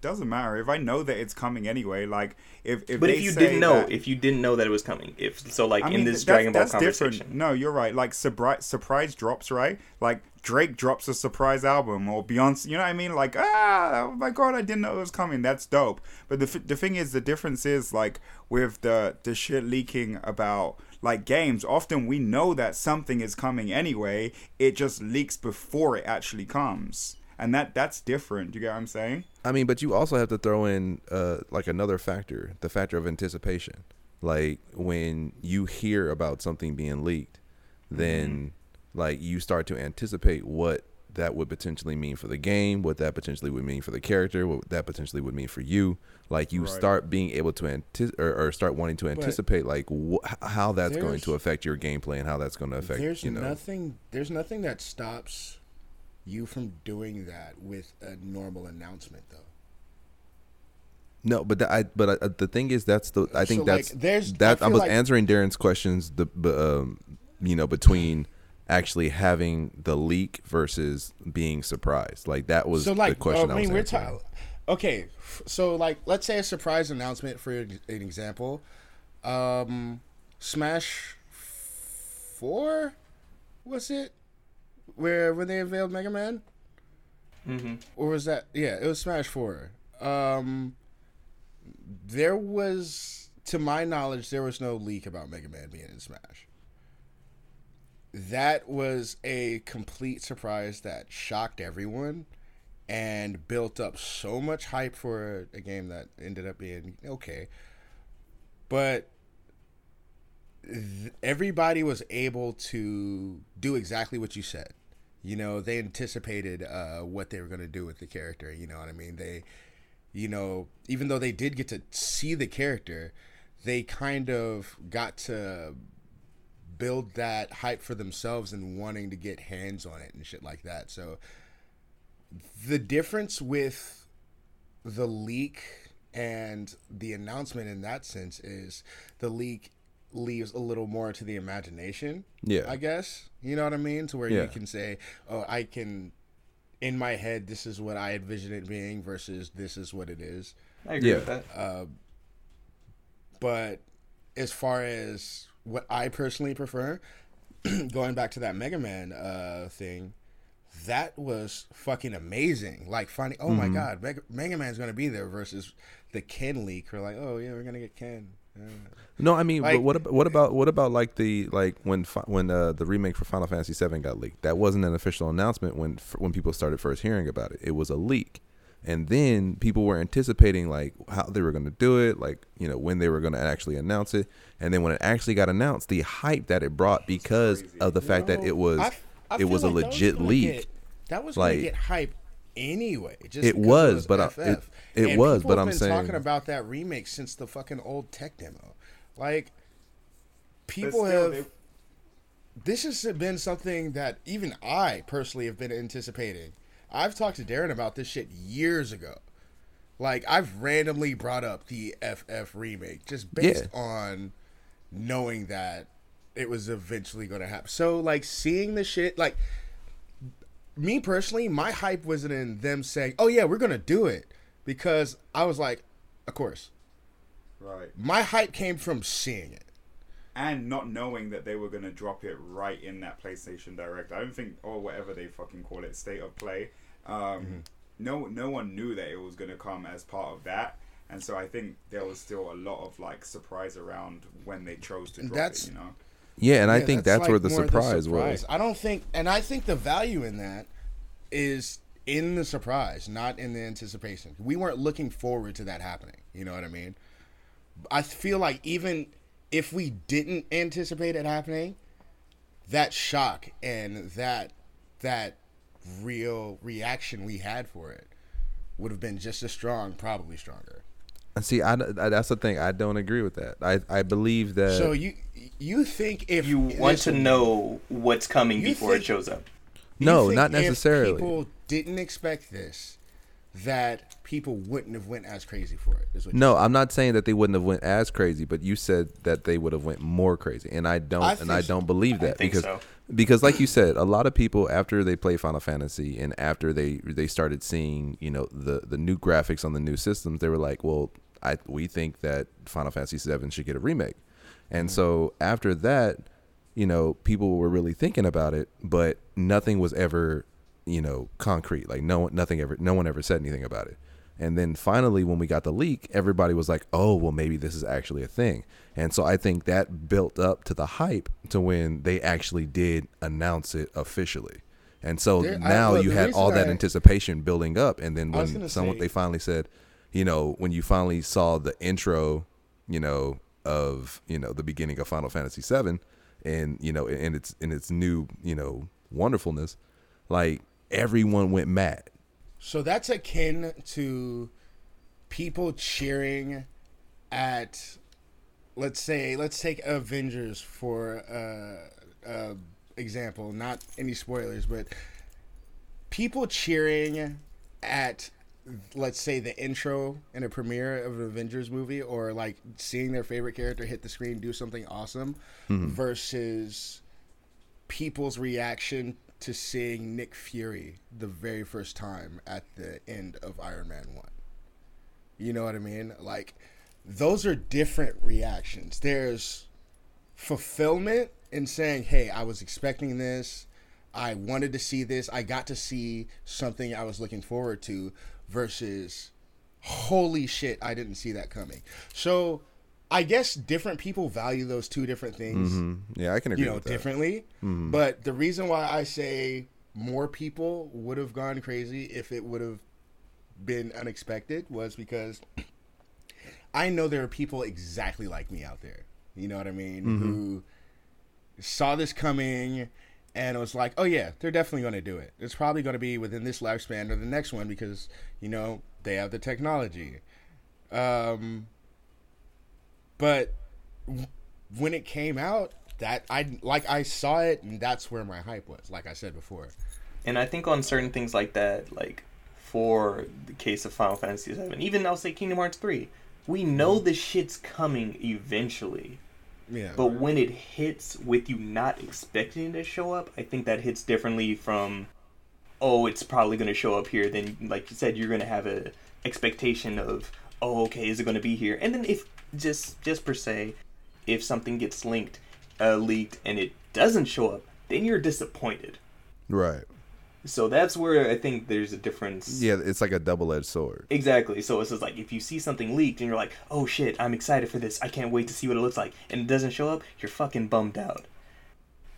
Doesn't matter if I know that it's coming anyway. Like if if But they if you didn't know, that- if you didn't know that it was coming, if so, like I in this Dragon Ball that's conversation, different. No, you're right. Like surprise, surprise drops, right? Like Drake drops a surprise album, or Beyonce. You know what I mean? Like ah, oh my god, I didn't know it was coming. That's dope. But the f- the thing is, the difference is like with the the shit leaking about like games. Often we know that something is coming anyway. It just leaks before it actually comes, and that that's different. You get what I'm saying? I mean, but you also have to throw in uh, like another factor, the factor of anticipation. Like when you hear about something being leaked, then like you start to anticipate what that would potentially mean for the game, what that potentially would mean for the character, what that potentially would mean for you. Like you Right. start being able to anticipate or, or start wanting to anticipate like wh- how that's going to affect your gameplay and how that's going to affect there's you know. nothing. There's nothing that stops you from doing that with a normal announcement, though. No, but the, I but uh, the thing is that's the I think So, like, that's there's- that I I, was like- answering Darren's questions the um you know between actually having the leak versus being surprised like that was so like the question uh, I, I was mean we're answering. talking okay so like let's say a surprise announcement for an example um smash 4 was it where when they unveiled mega man? Hmm or was that yeah it was smash 4 um there was to my knowledge there was no leak about mega man being in smash. That was a complete surprise that shocked everyone and built up so much hype for a, a game that ended up being okay. But th- everybody was able to do exactly what you said you know they anticipated uh, what they were going to do with the character you know what i mean? They you know even though they did get to see the character they kind of got to build that hype for themselves and wanting to get hands on it and shit like that. So the difference with the leak and the announcement in that sense is the leak leaves a little more to the imagination Yeah. i guess you know what i mean to where Yeah. you can say oh i can in my head this is what i envision it being versus this is what it is I agree Yeah. with that. but as far as what I personally prefer, going back to that Mega Man uh, thing, that was fucking amazing. Like finding, oh my god, Mega, Mega Man's gonna be there versus the Ken leak. We're like, oh yeah, we're gonna get Ken. No, I mean, Like- but what about what about what about like the like when when uh, the remake for Final Fantasy VII got leaked? That wasn't an official announcement when when people started first hearing about it. It was a leak, and then people were anticipating like how they were going to do it, like you know when they were going to actually announce it, and then when it actually got announced, the hype that it brought because of the fact that it was I I it was a like that legit leak. get- that was Like- get hype anyway. Just It because was, but I, it, it and was, but I'm saying- talking about that remake since the fucking old tech demo. Like people still, have. This has been something that even I personally have been anticipating. I've talked to Darren about this shit years ago. Like I've randomly brought up the FF remake just based on knowing that it was eventually going to happen. So like seeing the shit like me personally, my hype wasn't in them saying, "Oh yeah, we're to do it." Because I was like, of course. Right. My hype came from seeing it. and not knowing that they were gonna drop it right in that PlayStation Direct. I don't think, or whatever they fucking call it, state of play. Um, Mm-hmm. No, no one knew that it was gonna come as part of that, and so I think there was still a lot of like surprise around when they chose to drop That's- it. You know, Yeah, and I think that's, where like the more surprise, surprise. was. I don't think, and I think the value in that is in the surprise, not in the anticipation. We weren't looking forward to that happening. You know what I mean? I feel like even if we didn't anticipate it happening, that shock and that that real reaction we had for it would have been just as strong, probably stronger. And see, I, I- that's the thing. I don't agree with that. I, I believe that. So you you think if You want to know what's coming You before it shows up. No, think not if necessarily. people didn't expect this, that people wouldn't have went as crazy for it. Is what No, I'm not saying that they wouldn't have went as crazy, but you said that they would have went more crazy, and I don't, I and I don't believe that think because so. Because like you said, a lot of people after they play Final Fantasy and after they they started seeing you know the the new graphics on the new systems, they were like, well, I we think that Final Fantasy Seven should get a remake, and Mm-hmm. so after that, you know, people were really thinking about it, but nothing was ever you know concrete. Like no nothing ever, no one ever said anything about it. And then finally, when we got the leak, everybody was like, "Oh, well, maybe this is actually a thing." And so I think that built up to the hype to when they actually did announce it officially. And so There- I- now look, you had all that I- anticipation building up, and then when someone say- they finally said, you know, when you finally saw the intro, you know, of you know the beginning of Final Fantasy VII, and you know, in its in its new you know wonderfulness, like everyone went mad. So that's akin to people cheering at, let's say, let's take Avengers for uh, uh, example. Not any spoilers, but people cheering at, let's say, the intro and a premiere of an Avengers movie, or like seeing their favorite character hit the screen do something awesome, versus people's reaction to seeing Nick Fury the very first time at the end of Iron Man 1. You know what I mean? Like, those are different reactions. There's fulfillment in saying, hey, I was expecting this. I wanted to see this. I got to see something I was looking forward to versus, holy shit, I didn't see that coming. So, I guess different people value those two different things hmm Yeah, I can agree you know with that. differently. But the reason why i say more people would have gone crazy if it would have been unexpected was because i know there are people exactly like me out there. You know what i mean? Who saw this coming and was like oh yeah they're definitely going to do it. It's probably going to be within this lifespan or the next one because you know they have the technology. Um but when it came out that i like i saw it and that's where my hype was like i said before And I think on certain things like that, like for the case of Final Fantasy VII, even I'll say Kingdom Hearts 3, we know Mm-hmm. the shit's coming eventually. yeah But when it hits with you not expecting it to show up, I think that hits differently from, oh, it's probably going to show up here. Then, like you said, you're going to have a expectation of, oh, okay, is it going to be here? And then if just just per se, if something gets linked, uh, leaked, and it doesn't show up, then you're disappointed. Right. So that's where I think there's a difference. Yeah, it's like a double edged sword. Exactly. So it's just like if you see something leaked and you're like, "Oh shit, I'm excited for this. I can't wait to see what it looks like," and it doesn't show up, you're fucking bummed out.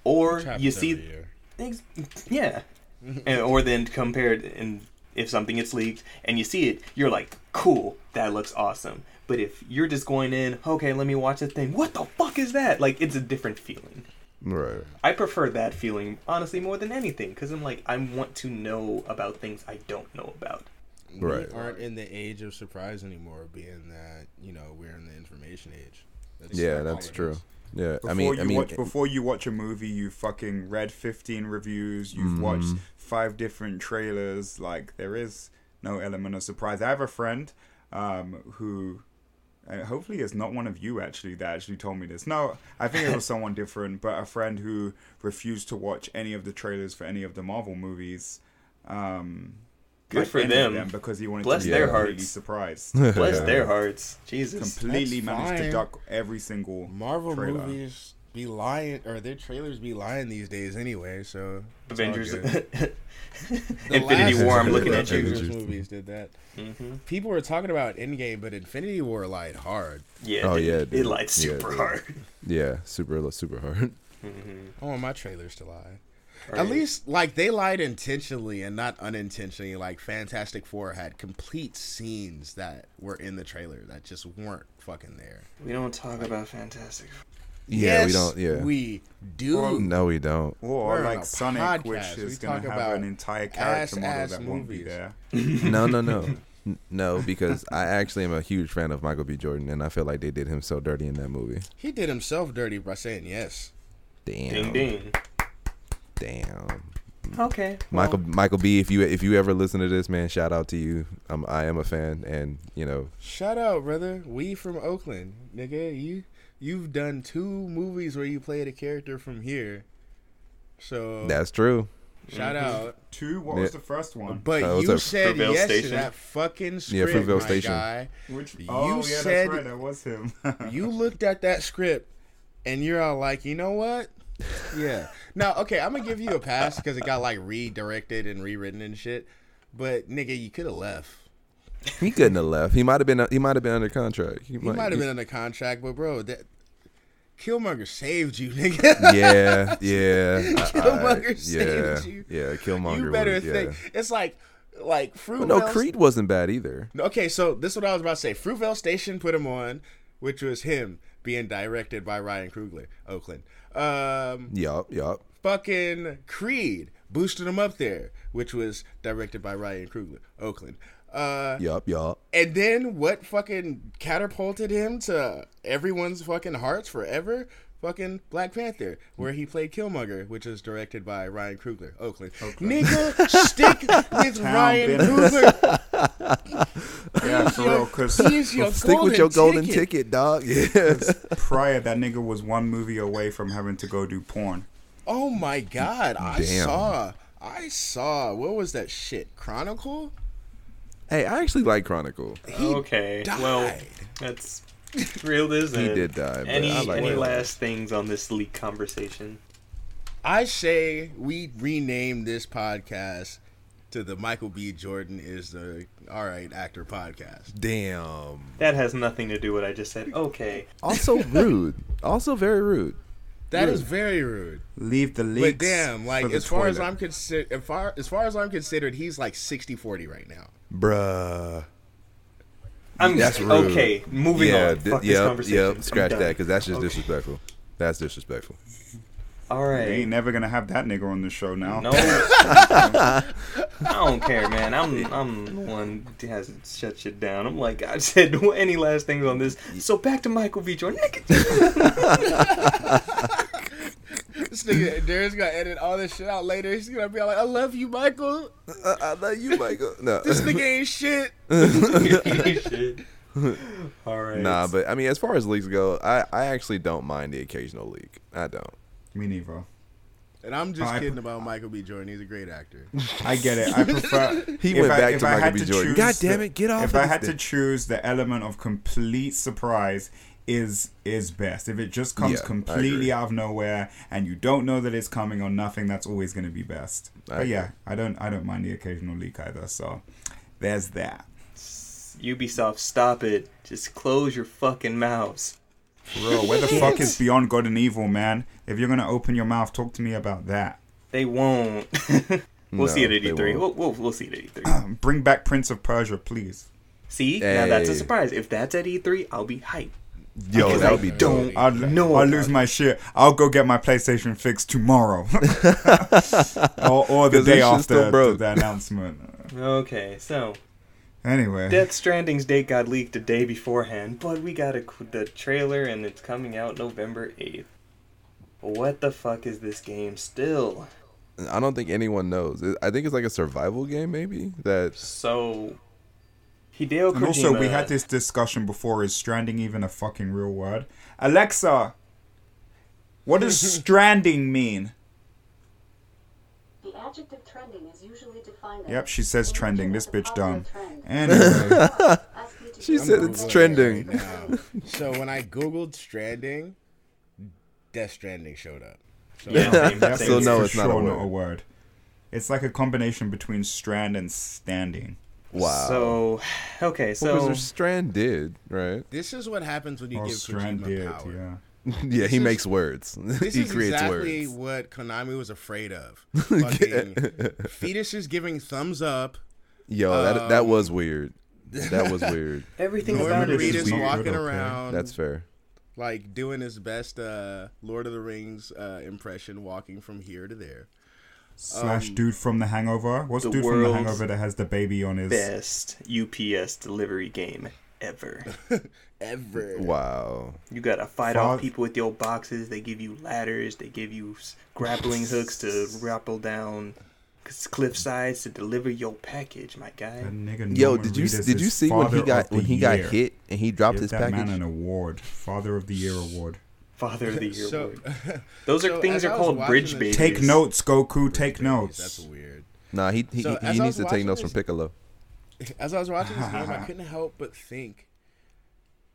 Or you see, year. ex- yeah, and, or then compared and if something gets leaked and you see it, you're like, "Cool, that looks awesome." But if you're just going in, okay, let me watch this thing. What the fuck is that? Like, it's a different feeling. Right. I prefer that feeling honestly more than anything because I'm like I want to know about things I don't know about. Right. we aren't in the age of surprise anymore being that you know we're in the information age that's Yeah, all that's true. Yeah, Before I mean, you I mean, watch before you watch a movie, you fucking read fifteen reviews. You've Mm-hmm. watched five different trailers. Like there is no element of surprise. I have a friend um, who, uh, hopefully, it's not one of you actually that actually told me this. No, I think it was someone different, but a friend who refused to watch any of the trailers for any of the Marvel movies. Um, Good like for any of them. because he wanted Bless to be their completely hearts. surprised. Bless their hearts. Jesus. completely That's managed to duck every single Marvel trailer. movies be lying, or their trailers be lying these days anyway. So Avengers. Infinity War. I'm looking at you. Avengers movies did that. hmm People were talking about Endgame, but Infinity War lied hard. Yeah. Oh, dude. yeah, It dude. lied Yeah, super dude. hard. Yeah, super super hard. hmm I want my trailers to lie. Right. At least, like they lied intentionally and not unintentionally. Like Fantastic Four had complete scenes that were in the trailer that just weren't fucking there. we don't talk about Fantastic. Yeah, we don't. Yeah, we do. no, we don't. Or We're on like a Sonic, podcast. which We is going talk to have about an entire character model ass-ass that won't be there. No, no, no, no. Because I actually am a huge fan of Michael B. Jordan, and I feel like they did him so dirty in that movie. He did himself dirty by saying yes. Damn, Ding ding. damn. Okay. Michael well, Michael B. If you if you ever listen to this, man, shout out to you. Um, I am a fan, and you know, Shout out, brother. We from Oakland, nigga. You you've done two movies where you played a character from here. So that's true. shout Mhm. out. Two, what Yeah. was the first one? But Uh, what's you up, said Fruitvale yes Station? to that fucking Yeah, script, Fruitvale my Station. guy. Which, You oh, yeah, said- that's right. That was him. You looked at that script, and you're all like, you know what? Yeah. Now, okay, I'm gonna give you a pass because it got like redirected and rewritten and shit. But nigga, you could have left. He couldn't have left. He might have been. He might have been under contract. He might have been under contract, but bro, that Killmonger saved you, nigga. Yeah, yeah. Killmonger I- yeah, saved you. Yeah, Killmonger. you better was, yeah. think. It's like, like Fruitvale. No, Creed wasn't bad either. Okay, so this is what I was about to say. Fruitvale Station put him on, which was him being directed by Ryan Coogler, Oakland. Um, Yup, yup. fucking Creed boosted him up there, which was directed by Ryan Coogler, Oakland. Uh, Yup, yup. and then what fucking catapulted him to everyone's fucking hearts forever? Fucking Black Panther, where he played Killmonger, which is directed by Ryan Coogler, Oakland. Nigga, stick with Town Ryan business. Coogler. yeah, for real. Because He's your Stick with your golden ticket. ticket, dog. Yeah. prior, that nigga was one movie away from having to go do porn. Oh my god, I Damn. saw I saw what was that shit? Chronicle? Hey, I actually like Chronicle. He okay. Well, died. that's real. This He and did die, Any I like any it. last things on this leak conversation? I say we rename this podcast to the Michael B. Jordan is the all right actor podcast. Damn. That has nothing to do with what I just said. Okay. Also rude. Also very rude. That is very rude. Leave the leaks. But damn, like as far as. I'm considered, as far as far as I'm considered, he's like 60-40 right now. Bruh. I'm That's rude. okay. Moving yeah, on. di- Fuck this yep, conversation. yep. Scratch that because that's just Okay. disrespectful. That's disrespectful. All right. They right. ain't never gonna have that nigga on the show now. No, I don't care, man. I'm I'm the one who hasn't shut shit down. I'm like I said. Any last things on this? So back to Michael B. Jordan. This nigga Darren's gonna edit all this shit out later. He's gonna be like, "I love you, Michael. Uh, I love you, Michael. No. This nigga ain't shit." Shit. All right. nah, but I mean, as far as leaks go, I, I actually don't mind the occasional leak. I don't. Me neither. And I'm just I- kidding about Michael B. Jordan. He's a great actor. I get it. I prefer. He if went I- back if to I Michael had B. to Jordan. choose God damn it, get off If of I this had to choose the element of complete surprise is is best. If it just comes Yeah, completely out of nowhere and you don't know that it's coming or nothing, that's always going to be best. I but yeah. I don't I don't mind the occasional leak either. So there's that. Ubisoft, stop it. Just close your fucking mouths. Bro, where the fuck is Beyond Good and Evil, man? If you're gonna open your mouth, talk to me about that. They won't. we'll see it at they E3. We'll, we'll, we'll see it at E3. Bring back Prince of Persia, please. see? Now that's a surprise. If that's at E3, I'll be hyped. Yo, that I would be don't dope. I'll, know I'll lose my shit. I'll go get my PlayStation fixed tomorrow, or, or the 'Cause day after broke. the announcement. Okay, so Anyway, Death Stranding's date got leaked a day beforehand, but we got a, the trailer and it's coming out November 8th. What the fuck is this game still? I don't think anyone knows. I think it's like a survival game, maybe. That So, Hideo Kojima. and also we had this discussion before: is stranding even a fucking real word? Alexa, what does stranding mean? The adjective trending is usually defined Yep, she says trending. This bitch dumb. Anyway, Ask me to She said it's Googling it trending. right so when I googled Stranding, Death Stranding showed up. So Yeah, same, same So it's no, it's not a sure word. not a word. It's like a combination between strand and standing. Wow. So, okay, Well, so 'cause there's Strand did right? this is what happens when you Or give Oh, strand Kojima did, power. yeah. yeah, he is- makes words. This he is creates exactly words. what Konami was afraid of. Fucking fetuses giving thumbs up. Yo, that that Um, was weird. That was weird. everything Norman about it Reedus is weird. walking okay? around. That's fair. like doing his best uh, Lord of the Rings uh, impression, walking from here to there. Slash Um, dude from The Hangover. What's the dude from The Hangover that has the baby on his? Best UPS delivery game ever. Ever. Wow. You gotta fight Fuck. off people with your boxes. They give you ladders. They give you grappling hooks to rappel down c- cliff sides to deliver your package, my guy. Nigga Yo, did you did you see when he got when he got hit and he dropped Give his that man an award, Father of the Year award. Father of the Year. So, award. Those are so things are called bridge babies. Take notes, Goku. Take notes. That's weird. Nah, he he, So, he as I needs to take watching notes from Piccolo. As I was watching this game, I couldn't help but think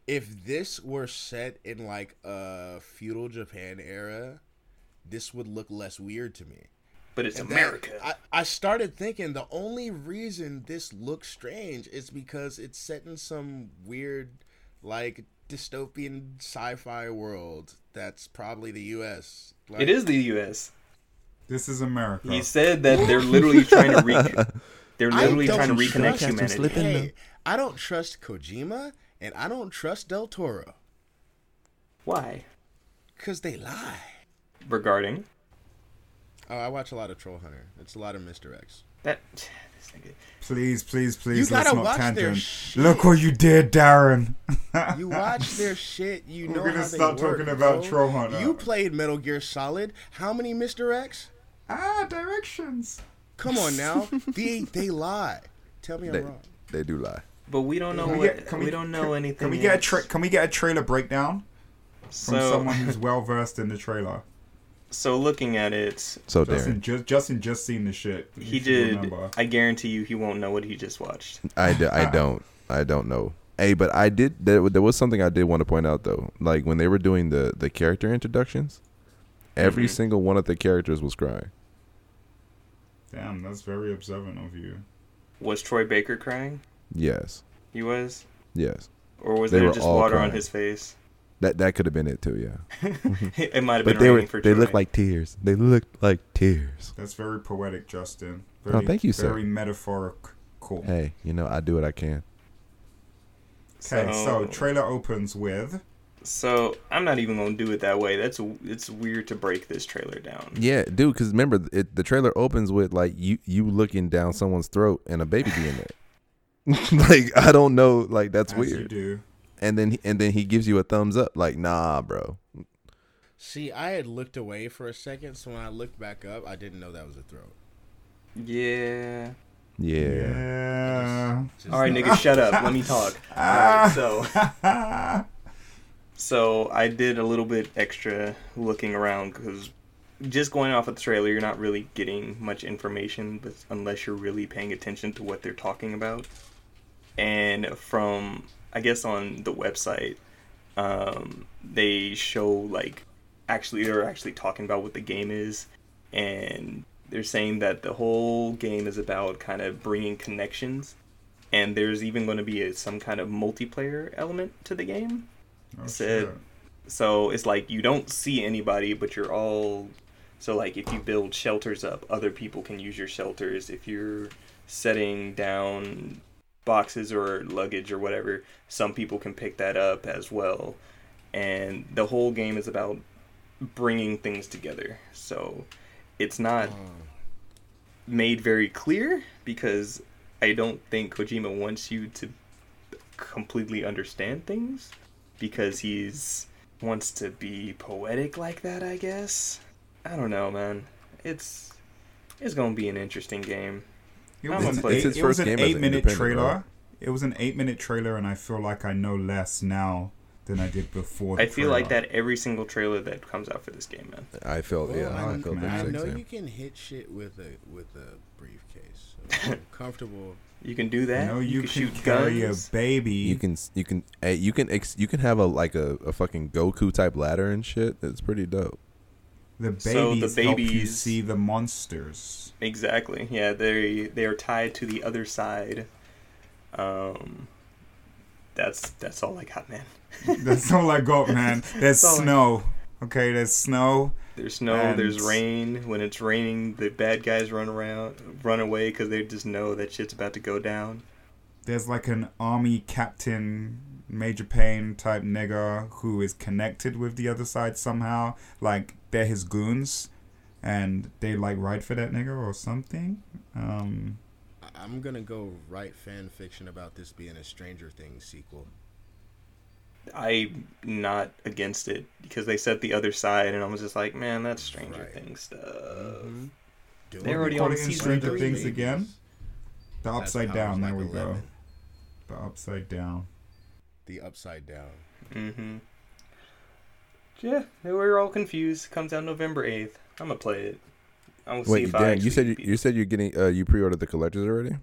if this were set in like a feudal Japan era, this would look less weird to me. But it's And that- America. I, I started thinking the only reason this looks strange is because it's set in some weird, like dystopian sci-fi world that's probably the U.S. Like, it is the U.S. This is America. He said that they're literally trying to re- they're literally trying to reconnect trust- humanity. Hey, I don't trust Kojima and I don't trust Del Toro Why? because they lie. Regarding Oh, I watch a lot of Troll Hunter. It's a lot of Mr. X. that, this nigga. Please, please, please. You let's gotta not watch their tangent. shit. Look what you did, Darren. You watch their shit, you know We're gonna how they stop work, talking about bro. Troll Hunter. You played Metal Gear Solid. How many Mr. X? ah, directions. Come on now. they they lie. Tell me I'm They, wrong. they do lie. But we don't know Can we what get- can we, we- don't know anything. Can we get a yet. tra- Can we get a trailer breakdown from so someone who's well versed in the trailer? So looking at it, So Justin Darren, just Justin just seen the shit. he You should did. remember. I guarantee you, he won't know what he just watched. I, do, I don't I don't know. Hey, but I did. There, there was something I did want to point out though. Like when they were doing the the character introductions, every Mhm. single one of the characters was crying. Damn, that's very observant of you. Was Troy Baker crying? Yes, He was, yes. or was They there just all water on his face? That that could have been it too. Yeah. it might have been. But they were. For they looked like tears. They looked like tears. That's very poetic, Justin. Oh, thank you, sir. Very metaphoric. Cool. Hey, you know I do what I can. Okay, so trailer opens with So I'm not even gonna do it that way. That's it's weird to break this trailer down. Yeah, dude. Because remember, it, the trailer opens with like you you looking down someone's throat and a baby being there. like I don't know, like that's as you weird. do. And then and then he gives you a thumbs up, like nah, bro. See, I had looked away for a second, so when I looked back up, I didn't know that was a throat. Yeah. Yeah. Yeah. Just- All right, nigga, shut up. Let me talk. All right, so so I did a little bit extra looking around because just going off of the trailer, you're not really getting much information, but unless you're really paying attention to what they're talking about. And from I guess on the website, um, they show like actually they're actually talking about what the game is, and they're saying that the whole game is about kind of bringing connections, and there's even going to be a, some kind of multiplayer element to the game. Oh, Said- shit. So it's like you don't see anybody, but you're all. So like if you build shelters up, other people can use your shelters. If you're setting down boxes or luggage or whatever, some people can pick that up as well. And the whole game is about bringing things together. So it's not made very clear because I don't think Kojima wants you to completely understand things because he's wants to be poetic like that, I guess. I don't know, man. It's it's going to be an interesting game. It was, gonna an eight, it's his first it was an game eight minute trailer. right? It was an eight minute trailer, and I feel like I know less now than I did before. I the feel like that every single trailer that comes out for this game, man. I feel Well, yeah, I, I, felt man. I that know shit you can hit shit with a with a briefcase. So comfortable. You can do that. know you, can, can, shoot carry guns. a baby. You can you can eh, you can ex, you can have a like a, a fucking Goku type ladder and shit. It's pretty dope. The babies, So the help you see the monsters. Exactly. Yeah, they they are tied to the other side. Um, that's that's all I got, man. That's all I got, man. There's snow. Okay, there's snow. There's snow. And- There's rain. When it's raining, the bad guys run around, run away because they just know that shit's about to go down. There's like an army captain, Major Payne type nigger who is connected with the other side somehow. Like they're his goons, and they like ride for that nigga or something. Um, I- I'm gonna go write fan fiction about this being a Stranger Things sequel. I'm not against it because they said the other side, and I was just like, man, that's Stranger Right. Things stuff. Mhm. Doing They're already it on with season Stranger three. Things babies. again. The That's upside down. like There we go. The upside down. The upside down. Mm-hmm. Yeah, we were all confused. Comes out November eighth. I'm gonna play it. I'm gonna see Wait, if I Dan, you said you, you said you're getting uh, you pre-ordered the collectors already.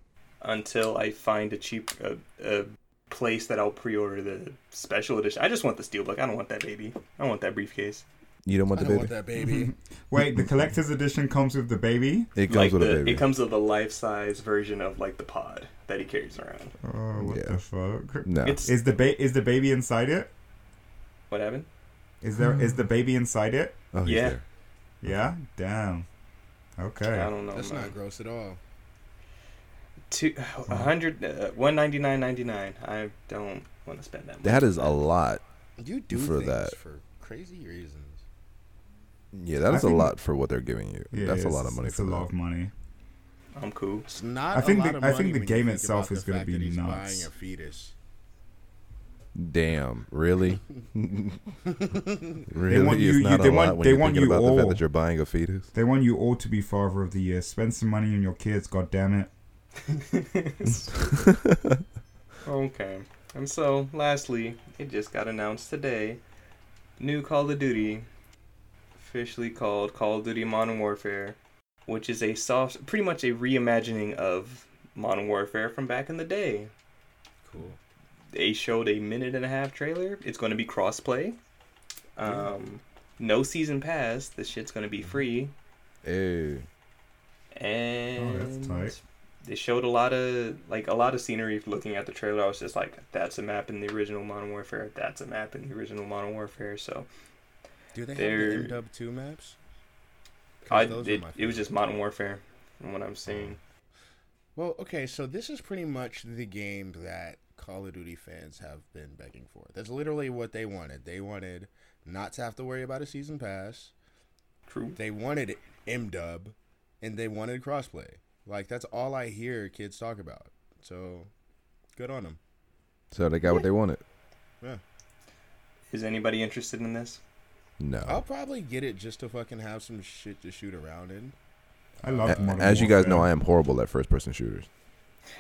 until I find a cheap uh, a place that I'll pre-order the special edition. I just want the steelbook. I don't want that baby. I want that briefcase. You don't want the don't baby. want that baby. Wait, the collector's edition comes with the baby. It comes like with the, a baby. It comes with a life-size version of like the pod that he carries around. Oh, what Yeah. the fuck? no, It's Is the ba- is the baby inside it? what happened? Is there is the baby inside it? oh, he's yeah. there. Yeah. Damn. Okay. I don't know. That's man. not gross at all. Two, a hundred, uh, one ninety nine ninety nine. I don't want to spend that. Much That a lot. You do For that. for crazy reasons. Yeah, that I is a lot for what they're giving you. Yeah, That's a lot of money It's for a that. lot of money. I'm cool. It's not. I think a the- lot of I think the game itself is gonna be that he's nuts. Buying a fetus. Damn, really? really? want you- it's you- not they a want- lot when they you're want you about the fact all. that you're buying a fetus. They want you all to be father of the year. Spend some money on your kids. God damn it. Okay. And so, lastly, it just got announced today. New Call of Duty, officially called Call of Duty Modern Warfare, which is a soft, pretty much a reimagining of Modern Warfare from back in the day. Cool. They showed a minute and a half trailer. It's going to be crossplay. Um, no season pass. This shit's going to be free. Hey, And Oh, that's tight. they showed a lot of like a lot of scenery looking at the trailer i was just like that's a map in the original modern warfare that's a map in the original modern warfare so Do they They're- have the MW two maps? I, those it, it was just modern warfare from what i'm seeing Well, okay, so this is pretty much the game that Call of Duty fans have been begging for. That's literally what they wanted. They wanted not to have to worry about a season pass. true They wanted MW, and they wanted crossplay. Like that's all I hear kids talk about. So, good on them. so they got what they wanted. Yeah. Is anybody interested in this No. I'll probably get it just to fucking have some shit to shoot around in. I love A- As you guys know, I am horrible at first-person shooters.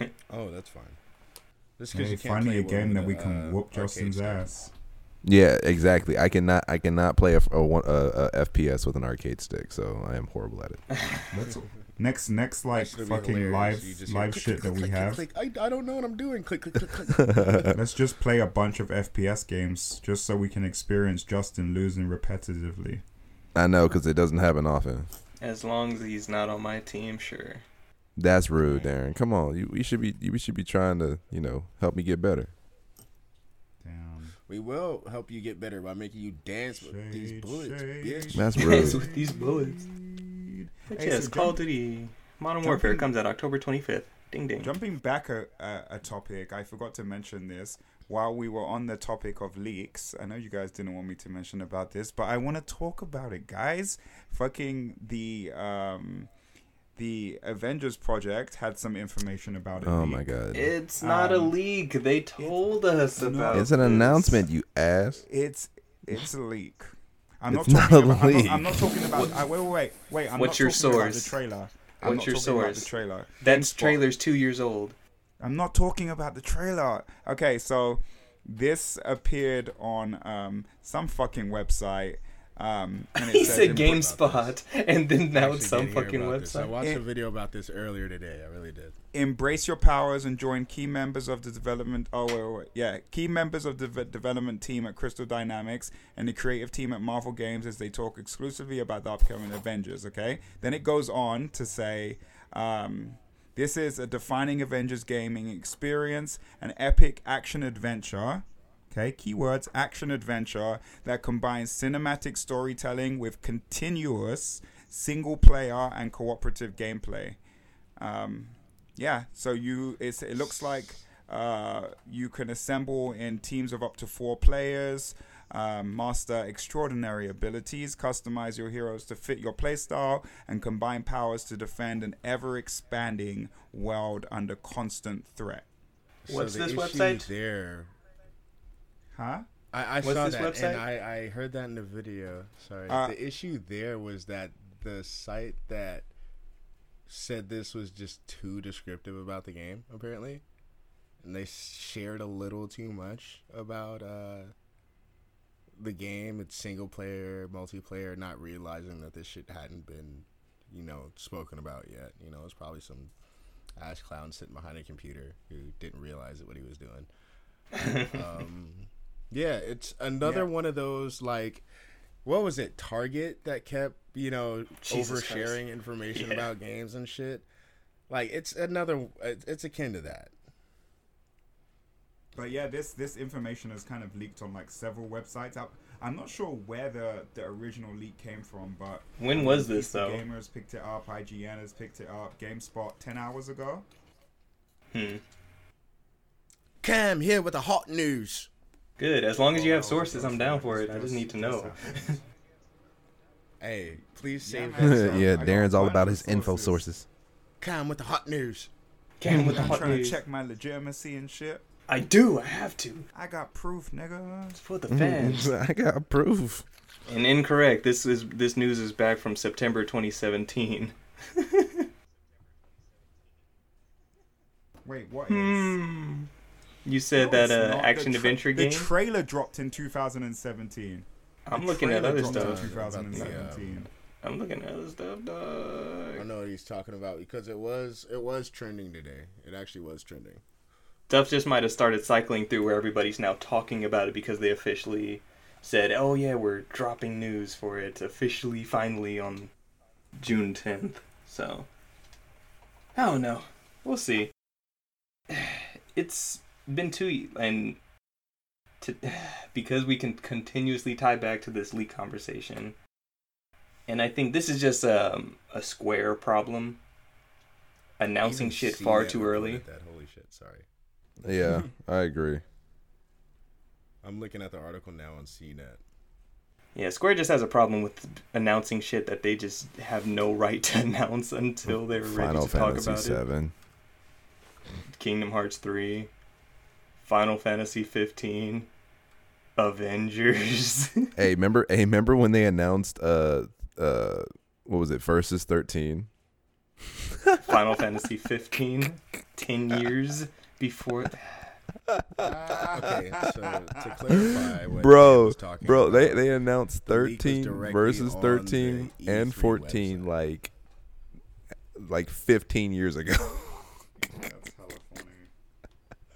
Oh, that's fine. Just Hey, you can't finally play a game well that we can uh, whoop Justin's stuff. ass. Yeah, exactly. I cannot. I cannot play a, a, a, a FPS with an arcade stick, so I am horrible at it. Let's next next like That should be fucking live You live shit that we click, click, have. I, I don't know what I'm doing. Click click click click. Let's just play a bunch of FPS games just so we can experience Justin losing repetitively. I know because it doesn't happen often. as long as he's not on my team sure That's rude, Darren. Come on, you we should be you, we should be trying to you know help me get better. Damn. we will help you get better by making you dance with these bullets, shade. bitch. That's Dance rude. with these bullets but Hey, yes so call of duty modern jumping- warfare comes out october 25th ding ding Jumping back a, a, a topic, I forgot to mention this. While we were on the topic of leaks, I know you guys didn't want me to mention about this, but I want to talk about it, guys. Fucking the um, the Avengers project had some information about it. Oh my god, it's not a Um, leak they told us no, about it's an this. announcement, you ass. It's it's a leak. I'm It's not not talking a about. I'm leak. not, I'm not talking about. I, wait, wait, wait, wait. I'm What's not your talking about the trailer. I'm What's not your talking about source? the trailer. that trailer's two years old I'm not talking about the trailer. Okay, so this appeared on um, some fucking website. Um, and it He said in- GameSpot, and then now it's some fucking website. this. I watched It- a video about this earlier today. I really did. embrace your powers and join key members of the development oh wait, wait, wait. yeah key members of the v- development team at crystal dynamics and the creative team at marvel games as they talk exclusively about the upcoming avengers okay then it goes on to say um, this is a defining avengers gaming experience an epic action adventure Okay, keywords action adventure that combines cinematic storytelling with continuous single player and cooperative gameplay. Um, yeah, so you it's it looks like uh, you can assemble in teams of up to four players, um, master extraordinary abilities, customize your heroes to fit your playstyle, and combine powers to defend an ever expanding world under constant threat. What's the this issue website? There, Huh? I, I saw this that website? and I, I heard that in the video. Sorry, Uh, the issue there was that the site that said this was just too descriptive about the game, apparently, and they shared a little too much about uh, the game. It's single player, multiplayer, not realizing that this shit hadn't been, you know, spoken about yet. You know, it's probably some ass clown sitting behind a computer who didn't realize what he was doing. um, yeah, it's another Yeah. one of those like, what was it? Target that kept you know Jesus oversharing information Yeah. about games and shit. Like it's another. It's akin to that. But yeah, this this information has kind of leaked on like several websites. I, I'm not sure where the the original leak came from, but When was this, though? Gamers picked it up. IGN has picked it up. GameSpot ten hours ago. Hmm. Cam here with the hot news. Good. As long as you oh, have Oh, sources, I'm down for it. I just need to know. Hey, please Yeah, save man. that. So, yeah, Darren's all about his the info sources. sources. Cam with the hot news. Cam with the I'm hot trying news. to check my legitimacy and shit. I do. I have to. I got proof, nigga. It's for the mm, fans. I got proof. and incorrect. This is this news is back from September 2017. Wait, what is? Hmm. You said No, that uh. The action tra- adventure game. The trailer dropped in 2017. I'm The looking at other dropped in stuff. About the, 2017. I'm looking at other stuff, I know what he's talking about because it was it was trending today. It actually was trending. Stuff just might have started cycling through where everybody's now talking about it because they officially said, "Oh yeah, we're dropping news for it officially, finally on June 10th." So I don't know. We'll see. It's been two and to because we can continuously tie back to this leak conversation. And I think this is just um, a square problem. Announcing shit far too early. That holy shit. Sorry, Yeah, I agree. I'm looking at the article now on CNET. Yeah, Square just has a problem with announcing shit that they just have no right to announce until they're ready Final to talk Fantasy about it. Seven. Kingdom Hearts 3, Final Fantasy 15, Avengers. Hey, remember? Hey, remember when they announced uh uh what was it? Versus thirteen. Final Fantasy 15, 10 years before. Okay, so to clarify, what Bro, talking Bro, they about, they announced The leak was thirteen directly versus thirteen and fourteen website. like like fifteen years ago. That's hella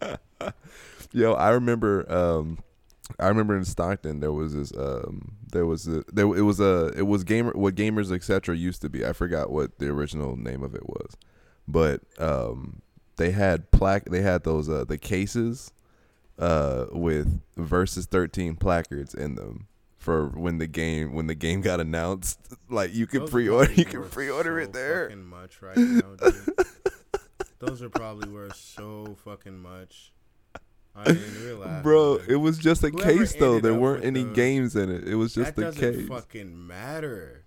funny. Yo, I remember um I remember in Stockton there was this um there was a there it was a it was gamer what gamers etc used to be. I forgot what the original name of it was. But um they had plaque they had those uh the cases uh with versus 13 placards in them for when the game when the game got announced like you could those pre-order you can pre-order so it there fucking much right now. Those are probably worth so fucking much. I didn't even realize. Bro, it was just a Whoever case though. There weren't any those- games in it. It was just a case. that the doesn't case. fucking matter.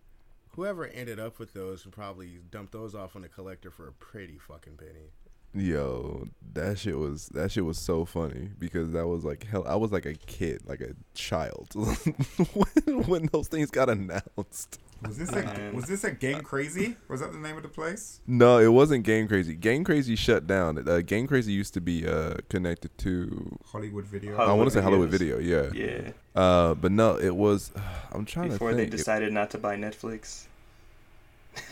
Whoever ended up with those would probably dump those off on a collector for a pretty fucking penny. Yo, that shit was that shit was so funny because that was like hell. I was like a kid, like a child when, when those things got announced. Was this a was this a Game Crazy? Was that the name of the place? No, it wasn't Game Crazy. Game Crazy shut down. Uh, Game Crazy used to be uh, connected to. Hollywood Video. Hol- I want to say Hollywood Video. Yeah. Yeah. Uh, but no, it was. I'm trying Before to they think. It- decided not to buy Netflix.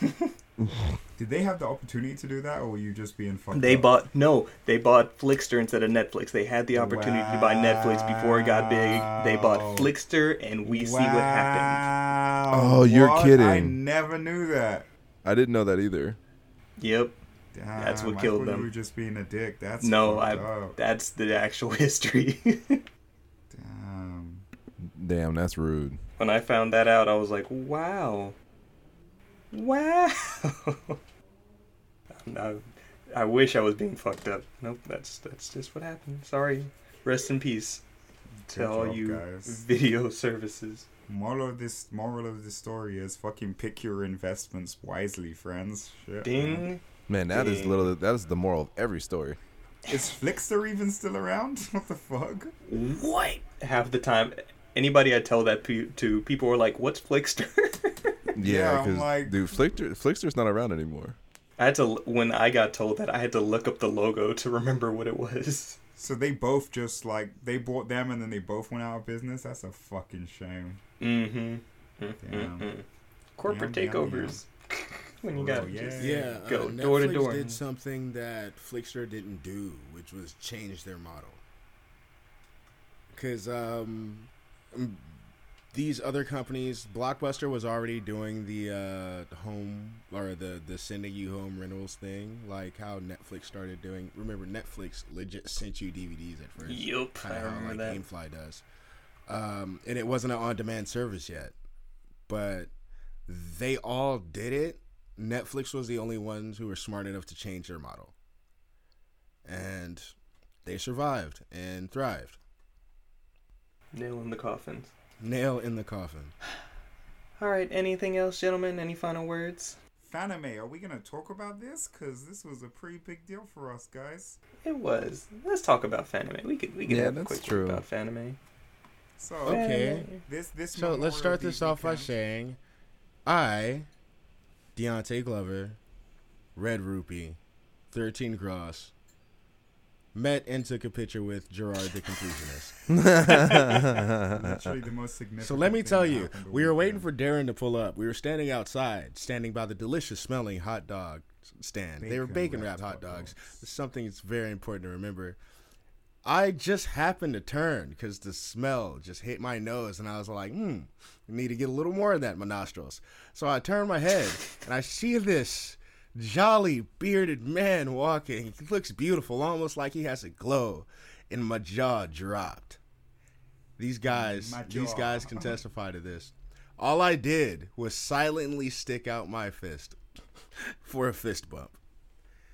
Did they have the opportunity to do that, or were you just being fucked? They up? bought no, they bought Flixster instead of Netflix. They had the opportunity to buy Netflix before it got big. They bought Wow. Flixster, and we see what happened. Wow, Oh, you're what? kidding. I never knew that. I didn't know that either. Yep, Damn, That's what I killed them. You were just being a dick. That's no, I. up. That's the actual history. Damn. Damn, that's rude. when I found that out, I was like, wow, wow. no, I wish I was being fucked up. Nope, that's that's just what happened. Sorry. Rest in peace to all job, you guys. video services. Moral of this moral of the story is fucking pick your investments wisely, friends. Shit. man. Ding. Man, that is Dang. literally that is the moral of every story. Is Flixster even still around? What the fuck? What? Half the time, anybody I tell that pe- to, people are like, "What's Flixster?" Yeah, Yeah, I'm because like- dude, Flixster, Flixster's not around anymore. I had to when I got told that I had to look up the logo to remember what it was. So they both just like they bought them and then they both went out of business. That's a fucking shame. Mm-hmm. Damn. Corporate Damn, damn, takeovers. when you Bro, got yeah. just Yeah, go uh, door to Netflix door. did something that Flixster didn't do, which was change their model. Because um, these other companies, Blockbuster was already doing the uh, home or the the sending you home rentals thing, like how Netflix started doing. Remember, Netflix legit sent you DVDs at first. Yup, I Kinda how, like that. GameFly does. Um, and it wasn't an on-demand service yet, but they all did it. Netflix was the only ones who were smart enough to change their model, and they survived and thrived. Nail in the coffins. Nail in the coffin. All right. Anything else, gentlemen? Any final words? Fanime, are we gonna talk about this? Cause this was a pretty big deal for us, guys. It was. Let's talk about Fanime. We could we could Yeah, have a that's quick true. talk about Fanime. So Okay. this this. So let's start this off by saying, I, Deontay Glover, Red Rupee, Thirteen Cross, met and took a picture with Jirard the Completionist. Literally the most significant. So let me tell you, we were waiting for Darren to pull up. We were standing outside, standing by the delicious smelling hot dog stand. they were bacon Bacon wrapped hot dogs. dogs. It's something that's very important to remember. I just happened to turn because the smell just hit my nose, and I was like, hmm, I need to get a little more of that in my nostrils. So I turned my head, and I see this jolly bearded man walking. He looks beautiful, almost like he has a glow, and my jaw dropped. These guys, these guys can testify to this. All I did was silently stick out my fist for a fist bump.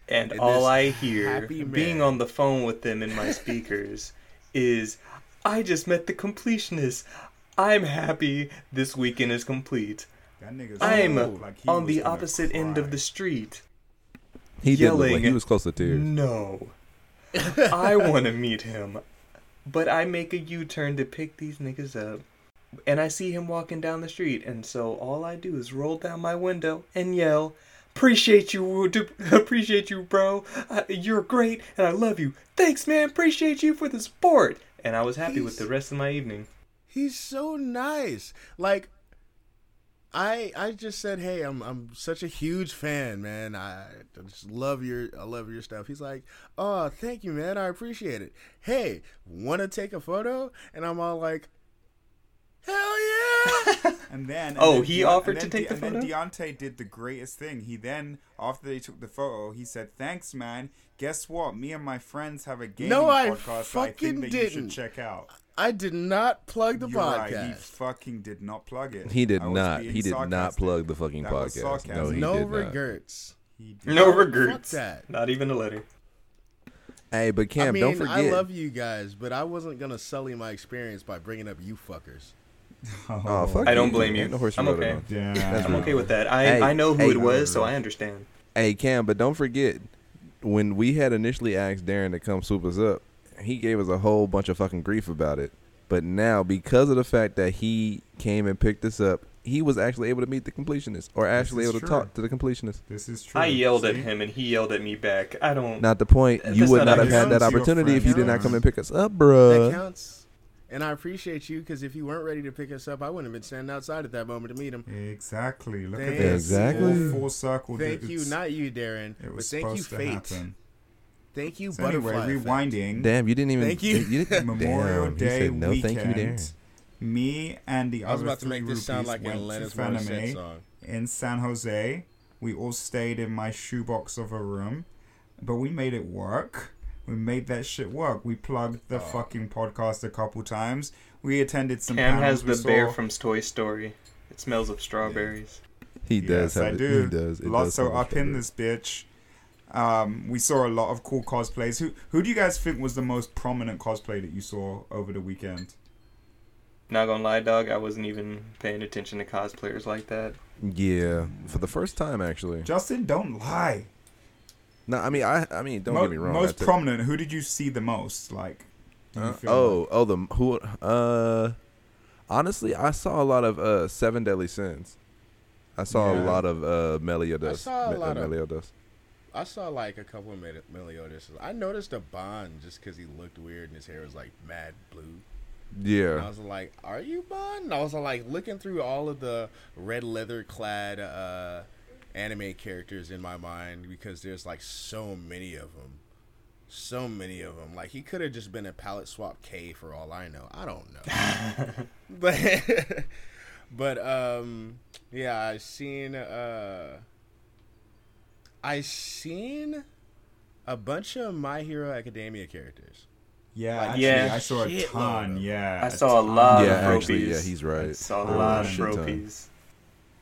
And And all I hear, being on the phone with them in my speakers, is I just met the completionist. I'm happy this weekend is complete. That nigga I'm looked like he on the gonna opposite end of the street. He did look like Yelling. he was close to tears. No. I want to meet him. But I make a U turn to pick these niggas up. And I see him walking down the street. And so all I do is roll down my window and yell, Appreciate you, appreciate you, bro. Uh, you're great, and I love you. Thanks, man. Appreciate you for the support. And I was happy with the rest of my evening. He's so nice. Like I I just said, "Hey, I'm I'm such a huge fan, man. I, I just love your I love your stuff." He's like, "Oh, thank you, man. I appreciate it. Hey, want to take a photo?" And I'm all like, "Hell yeah!" And then and Oh, then he Deon- offered to then take the photo. and then photo? Deontay did the greatest thing. He then, after they took the photo, he said, "Thanks, man. Guess what? Me and my friends have a gaming No, I podcast. I fucking think that you should check out." I did not plug the You're podcast. right. He fucking did not plug it. He did not. He did not plug the fucking That was podcast. No, he no did not. regrets. He did. No Fuck regrets. that. Not even a letter. Hey, but Cam, I mean, don't forget. I love you guys, but I wasn't gonna sully my experience by bringing up you fuckers. Oh, fuck I don't you. blame you. Ain't no horse I'm okay. on. Damn. I'm okay with that. I, Hey, I know who hey. it was, so I understand. Hey, Cam, but don't forget when we had initially asked Darren to come swoop us up, he gave us a whole bunch of fucking grief about it. But now, because of the fact that he came and picked us up, he was actually able to meet the completionist, or actually is able to talk to the completionist. This is true. I yelled at him and he yelled at me back. I don't. Not the point. That's You would not not have had that opportunity if you did not come and pick us up, bro. That counts. And I appreciate you because if you weren't ready to pick us up, I wouldn't have been standing outside at that moment to meet him. Exactly. Look Thank at this. Exactly. Full, full circle. Thank dude. you, not you, Darren, It but was thank you, supposed to Fate. happen. Thank you, So Butterfly. anyway, Effect. rewinding. Damn, you didn't even. Thank you. you didn't, Memorial damn, he Day said no, weekend. thank you, Darren. Me and the I was about to make this sound like an went Alanis Morissette song. in San Jose. We all stayed in my shoebox of a room, but we made it work. We made that shit work. We plugged the oh. fucking podcast a couple times. We attended some Cam panels. has we the bear from Toy Story. It smells of strawberries. He does Yes, have I it. do. He does. It Lots does so up in this bitch. Um, we saw a lot of cool cosplays. Who who do you guys think was the most prominent cosplay that you saw over the weekend? Not gonna lie, dog. I wasn't even paying attention to cosplayers like that. Yeah, for the first time actually. Justin, don't lie. No, I mean I. I mean, don't Mo- get me wrong. Most prominent. Who did you see the most? Like, Uh, feel oh, oh, the who? Uh, honestly, I saw a lot of uh Seven Deadly Sins. I saw Yeah. a lot of uh Meliodas. I saw a lot uh, of- Meliodas. I saw like a couple of Mel- Meliodas. I noticed a Bond just because he looked weird and his hair was like mad blue. And I was like, "Are you Bond?" And I was like looking through all of the red leather clad uh, anime characters in my mind because there's like so many of them, so many of them. Like he could have just been a palette swap K for all I know. I don't know, but but um yeah, I've seen uh I seen a bunch of My Hero Academia characters. Yeah, Like, actually, yeah, I saw a ton. Yeah, I saw a lot Yeah, of actually, yeah, he's right. I saw a Oh, lot of shit Froppies.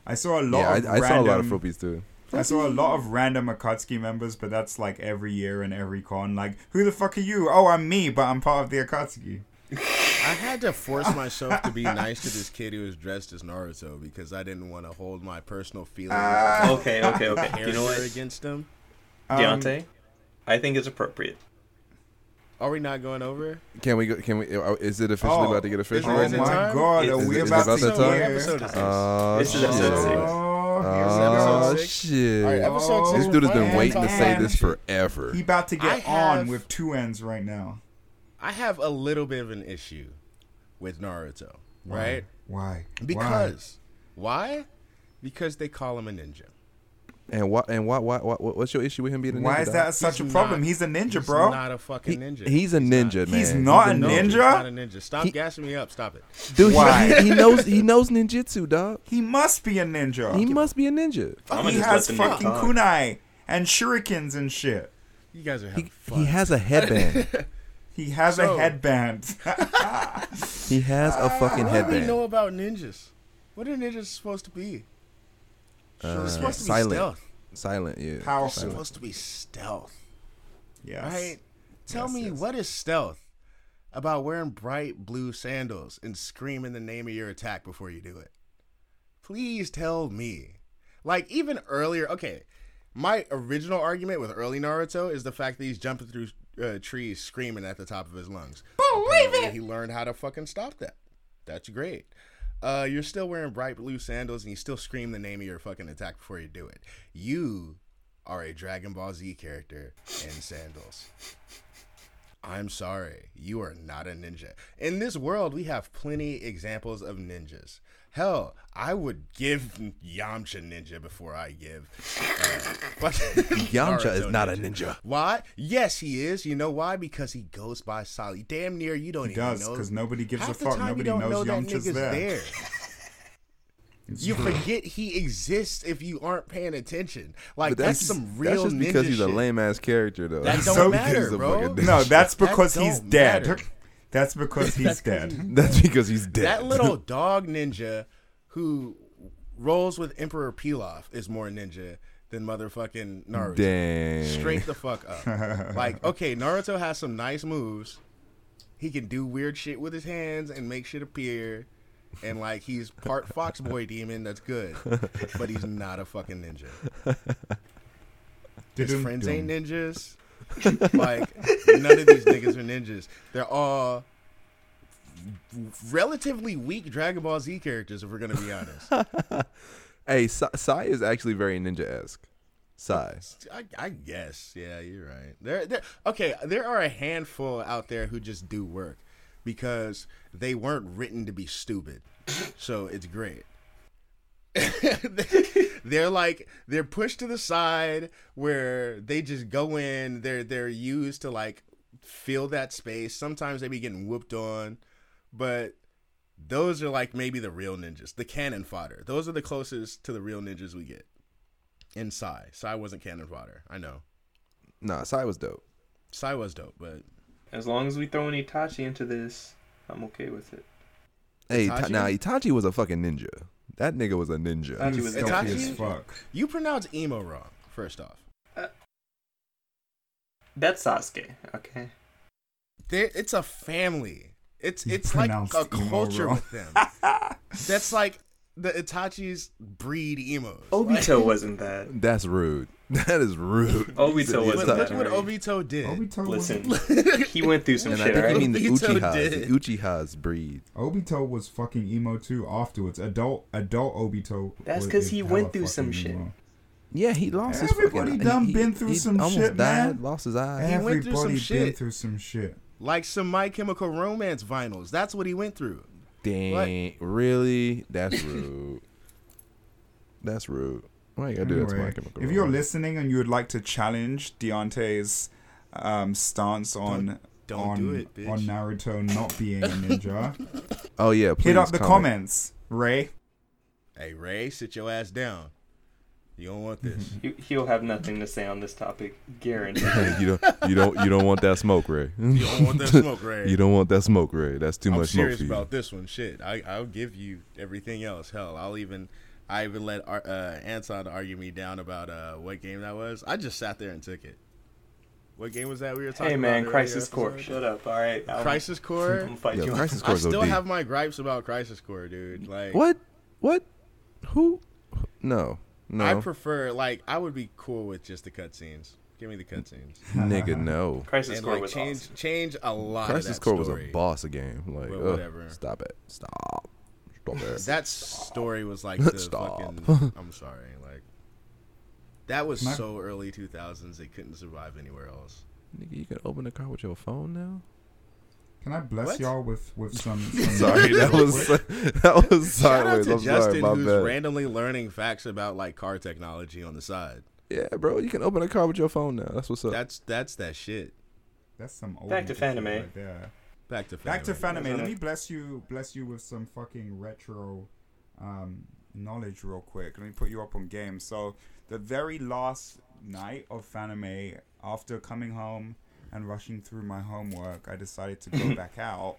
I saw a lot yeah, of I, I random. saw a lot of Froppies too. I saw a lot of random Akatsuki members, but that's like every year and every con. Like, who the fuck are you? Oh, I'm me, but I'm part of the Akatsuki. I had to force myself to be nice to this kid who was dressed as Naruto because I didn't want to hold my personal feelings Okay, okay, okay. You know what, against him. Um, I think it's appropriate. Are we not going over? Can we go? Can we? uh, Is it officially Oh, about to get official Oh right my time? god, Is- are is we it about about to that So time? episode is this? Oh, This is shit. episode six. Oh, This is episode go. Oh six? shit! All right, episode Oh, this dude has been waiting to say this forever. He about to I get on have- with two ends right now. I have a little bit of an issue with Naruto, right? Why? Because why? Because they call him a ninja. And what? And what? What? What? What's your issue with him being a ninja? why is dog? that such He's a problem? not- he's a ninja, He's bro. not a fucking He- ninja. he's a ninja, man. He's not a No, ninja? He's not a ninja. Stop He- gassing me up. Stop it. Dude, Why? he, he knows he knows ninjutsu, dog. he must be a ninja. He must be a ninja. I'ma he has let the nigga fucking kunai and shurikens and shit. You guys are having He, fun. he has a headband. He has So- a headband. he has a fucking headband. What do we know about ninjas? What are ninjas supposed to be? Uh, They're supposed to be silent. stealth. Silent, yeah. They're Powerful. supposed to be stealth, yes. right? Tell Yes, me yes. what is stealth about wearing bright blue sandals and screaming the name of your attack before you do it? Please tell me. Like even earlier, okay. My original argument with early Naruto is the fact that he's jumping through uh, trees screaming at the top of his lungs. Believe it. He learned how to fucking stop that. That's great. Uh, you're still wearing bright blue sandals and you still scream the name of your fucking attack before you do it. You are a Dragon Ball Z character in sandals. I'm sorry, you are not a ninja. In this world, we have plenty examples of ninjas. Hell, I would give Yamcha ninja before I give. Uh, Yamcha is not a ninja. Why? Yes, he is. You know why? Because he goes by solid. Damn near you don't He even does, know. because nobody gives Half a fuck. Nobody knows know that Yamcha's there. there. You forget he exists if you aren't paying attention. Like But that's, some real That's just because ninja he's a lame ass character, though. That don't so- matter, bro. No, that's That because he's dead. matter. That's because he's That's 'cause dead. he's- That's because he's dead. That little dog ninja who rolls with Emperor Pilaf is more ninja than motherfucking Naruto. Dang. Straight the fuck up. like, okay, Naruto has some nice moves. He can do weird shit with his hands and make shit appear. And like he's part fox boy demon, that's good. But he's not a fucking ninja. His friends ain't ninjas. Like none of these niggas are ninjas. They're all relatively weak Dragon Ball Z characters, if we're gonna be honest. Hey, Sai, is actually very ninja esque. Sai. I, I guess, yeah, you're right. There, there. Okay, there are a handful out there who just do work because they weren't written to be stupid, so it's great. they're like they're pushed to the side where they just go in. They're they're used to like fill that space. Sometimes they be getting whooped on, but those are like maybe the real ninjas, the cannon fodder. Those are the closest to the real ninjas we get. And Sai, Sai wasn't cannon fodder. I know. Nah, Sai was dope. Sai was dope, but As long as we throw an Itachi into this, I'm okay with it. Hey, Itachi? Ta- now Itachi was a fucking ninja. That nigga was a ninja. Itachi was was Itachi? as fuck. you pronounce emo wrong. First off, uh, That's Sasuke, okay? there it's a family. It's You it's like pronounced a emo culture wrong. with them. That's like the Itachis breed emos. Obito wasn't that. That's rude. That is rude. Obito wasn't look what? Obito did. Obito Listen, was he went through some and I think you right? mean the Obito Uchihas. did. The Uchihas breed. Obito was fucking emo too. Afterwards, adult adult Obito. That's 'cause he went through some fucking shit. emo. Yeah, he lost his Everybody done he, been through he some almost shit, died, man. Lost his eye. He went through some Everybody been shit. through some shit. like some My Chemical Romance vinyls. That's what he went through. Dang, really? That's rude. That's rude. Why you gotta do that to my chemical? if you're Romance? listening and you would like to challenge Deontay's um, stance on don't on, do it, bitch. on Naruto not being a ninja, oh yeah, please hit up the comment. comments, Ray. Hey Ray, sit your ass down. You don't want this. He- He'll have nothing to say on this topic, guaranteed. you don't, you don't, you don't want that smoke, Ray. You don't want that smoke, Ray. You don't want that smoke, Ray. That's too much. I'm much smoke serious for you. about this one. Shit, I I'll give you everything else. Hell, I'll even I even let Ar- uh, Anton argue me down about uh, what game that was. I just sat there and took it. What game was that we were talking about? hey man, earlier Crisis Core, episode? shut up. All right, I'll- Crisis I'm Core. fight Yo, you. Crisis I still OD. have my gripes about Crisis Core, dude. Like What? What? Who? No, no, I prefer like I would be cool with just the cutscenes. Give me the cutscenes. nigga, no. Crisis and Core like was change awesome. change a lot. Crisis of that Core was a boss game. Like, ugh, whatever. stop it. Stop. Stop it. That story was like the Stop. fucking. I'm sorry, like that was Can so early 2000s. They couldn't survive anywhere else. Nigga, you can open the car with your phone now. Can I bless What? y'all with with some? some Sorry, that was that was Shout out sideways. to I'm Justin, sorry, my who's bad. randomly learning facts about like car technology on the side. Yeah, bro, you can open a car with your phone now. That's what's up. That's that's that shit. That's some old Back to nigga shit Fanime. right there. Back to Back to Fanime. Fanime. Let me bless you, bless you with some fucking retro um, knowledge real quick. Let me put you up on game. So the very last night of Fanime, after coming home and rushing through my homework, I decided to go back out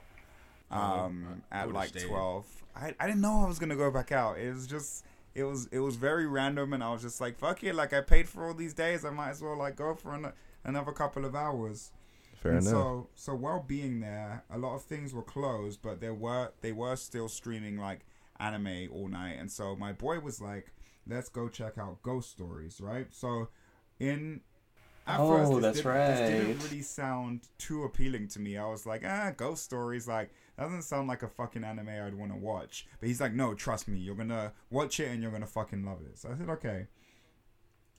um, I- I at like stayed. twelve. I, I didn't know I was gonna go back out. It was just it was it was very random, and I was just like, fuck it. Like I paid for all these days, I might as well like go for an, another couple of hours. Fair And enough. So, so while being there, a lot of things were closed, but there were they were still streaming like anime all night. And so my boy was like, "Let's go check out Ghost Stories," right? So, in at Oh, first, this that's didn't- This didn't really sound too appealing to me. I was like, "Ah, Ghost Stories, like doesn't sound like a fucking anime I'd want to watch." But he's like, "No, trust me, you're gonna watch it and you're gonna fucking love it." So I said, "Okay."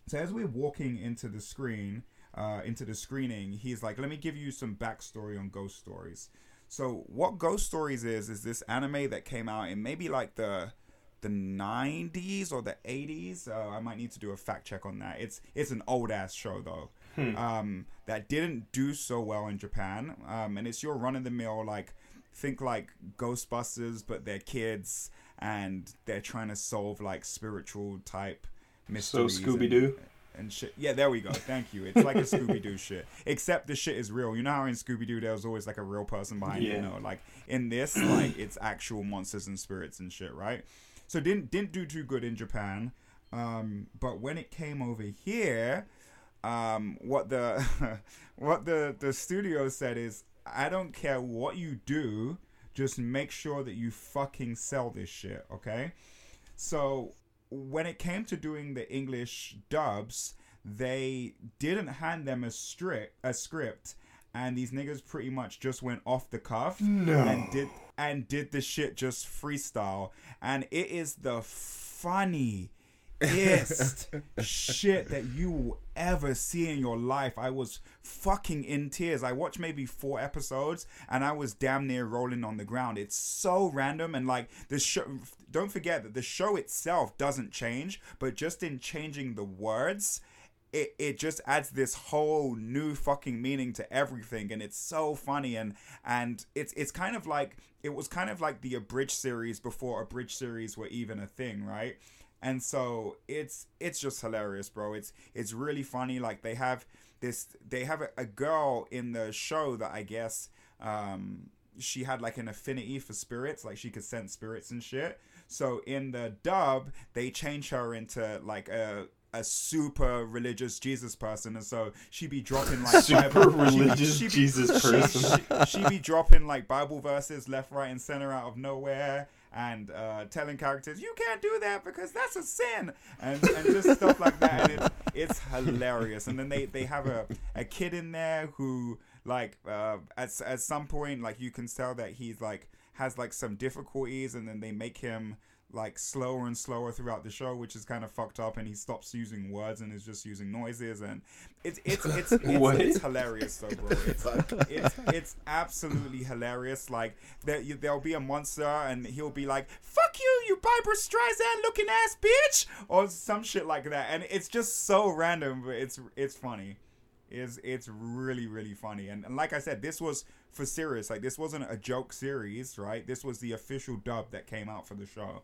So as we're walking into the screen, uh, into the screening, he's like, "Let me give you some backstory on Ghost Stories." So what Ghost Stories is is this anime that came out in maybe like the the 90s or the 80s. Uh, I might need to do a fact check on that. It's it's an old ass show though. Um, that didn't do so well in Japan. Um, and it's your run of the mill like think like Ghostbusters, but they're kids and they're trying to solve like spiritual type mysteries. and- Scooby Doo. And shit. Yeah, there we go. Thank you. It's like a Scooby Doo shit, except the shit is real. You know how in Scooby Doo there was always like a real person behind it. Yeah. You know, like in this, like it's actual monsters and spirits and shit, right? So didn't didn't do too good in Japan, um, but when it came over here, um, what the what the the studio said is, I don't care what you do, just make sure that you fucking sell this shit, okay? So when it came to doing the English dubs, they didn't hand them a script, a script, and these niggas pretty much just went off the cuff and did and did the shit just freestyle, and it is the funny shit that you will ever see in your life. I was fucking in tears. I watched maybe four episodes and I was damn near rolling on the ground. It's so random and like the show. Don't forget that the show itself doesn't change, but just in changing the words. It, it just adds this whole new fucking meaning to everything and it's so funny and and it's it's kind of like it was kind of like the abridged series before abridged series were even a thing right and so it's it's just hilarious bro. It's it's really funny. Like they have this they have a, a girl in the show that i guess um she had like an affinity for spirits. Like she could sense spirits and shit. So in the dub they change her into like a a super religious Jesus person, and so she'd be dropping like Super Bible- religious she be- Jesus she- person. She, she be dropping like Bible verses left, right, and center out of nowhere, and uh, telling characters you can't do that because that's a sin, and, and just stuff like that. And it's it's hilarious. And then they they have a a kid in there who like uh, at at some point like you can tell that he's like has like some difficulties, and then they make him like slower and slower throughout the show, which is kind of fucked up, and he stops using words and is just using noises, and it's it's it's it's, it's hilarious though, bro. It's, it's it's absolutely hilarious. Like there you, there'll be a monster, and he'll be like, "Fuck you, you Barbara Streisand looking ass bitch," or some shit like that, and it's just so random, but it's it's funny. Is it's really really funny, and, and like I said, this was for serious. Like this wasn't a joke series, right? This was the official dub that came out for the show.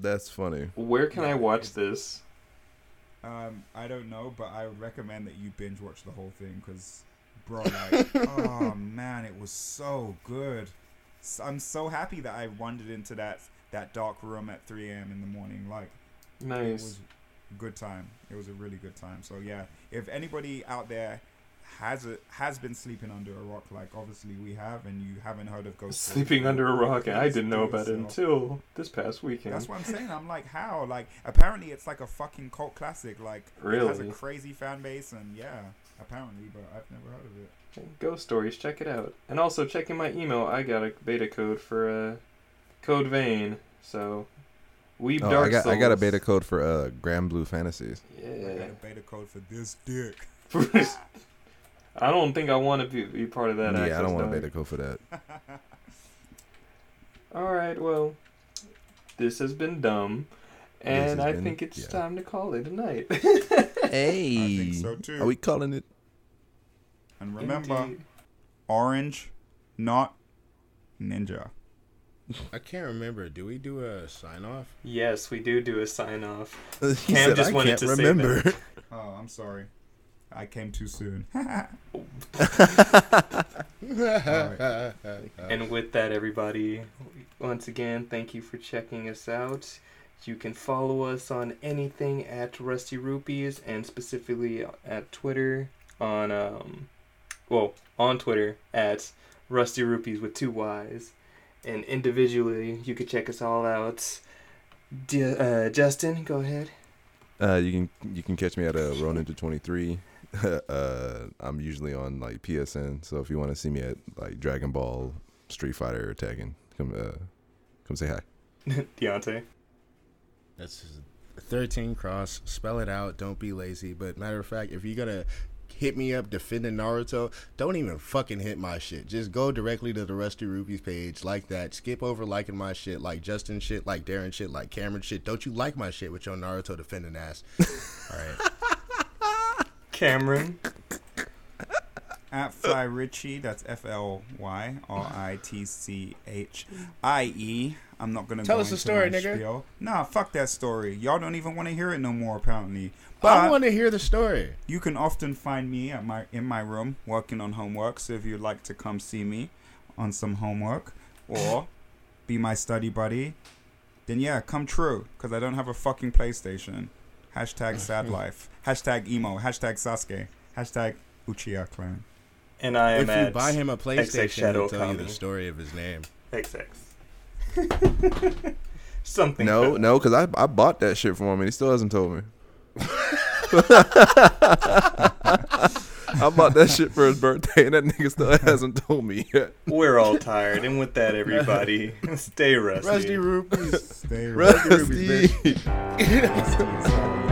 That's funny. Where can I watch this? Um, I don't know, but I would recommend that you binge watch the whole thing because, bro, like, oh man, it was so good. So, I'm so happy that I wandered into that that dark room at 3 a.m. in the morning. Like, it Nice. was a good time. It was a really good time. So yeah, if anybody out there has a has been sleeping under a rock, like obviously we have, and you haven't heard of Ghost Sleeping 2, under a rock, and I didn't know do about it until this past weekend. That's what I'm saying. I'm like, how? Like, apparently it's like a fucking cult classic. Like, it has a crazy fan base, and yeah, apparently, but I've never heard of it. Ghost Stories, check it out. And also check in my email. I got a beta code for uh, Code Vein. So, Weeb Oh, Dark I got I got a beta code for uh Granblue Fantasies. Yeah. I got Yeah. a beta code for this dick. I don't think I want to be, be part of that. yeah, I don't want to dog. beta code for that. All right, well, this has been dumb, and I been- think it's yeah. time to call it a night. Hey, think so, too. Are we calling it? And remember, Indeed. orange, not ninja. I can't remember. Do we do a sign off? Yes, we do do a sign off. he Cam said, just I wanted can't to say remember. that. Oh, I'm sorry. I came too soon. And with that, everybody, once again, thank you for checking us out. You can follow us on anything at Rusty Rupees and specifically at Twitter on, um, well, on Twitter at Rusty Rupees with two Y's. And individually, you can check us all out. D- uh, Justin, go ahead. Uh, you can you can catch me at uh, Ronin to twenty three. uh, I'm usually on like PSN, so if you want to see me at like Dragon Ball, Street Fighter, or Tekken, come uh, come say hi. Deontay. That's 13 cross. Spell it out. Don't be lazy. But matter of fact, if you're gonna hit me up defending Naruto, don't even fucking hit my shit. Just go directly to the Rusty Rupees page like that. Skip over liking my shit, like Justin shit, like Darren shit, like Cameron shit. Don't you like my shit with your Naruto defending ass? All right. Cameron. At Fly Ritchie, that's F L Y R I T C H I E. I'm not gonna Tell go us the story, my nigga. spiel. Nah, fuck that story. Y'all don't even want to hear it no more, apparently. But I want to hear the story. you can often find me at my in my room working on homework. So if you'd like to come see me on some homework or be my study buddy, then yeah, come true. Cause I don't have a fucking PlayStation. Hashtag oh, sad life. Hashtag emo. Hashtag Sasuke. Hashtag Uchiha clan. And I am If at you buy him a PlayStation, Shadow he'll tell you the story of his name. XX. Something. No, fell. no, because I I bought that shit for him and he still hasn't told me. I bought that shit for his birthday, and that nigga still hasn't told me yet. We're all tired, and with that, everybody, stay rusty. Rusty rupees. Stay right. Rusty. Rusty is, uh,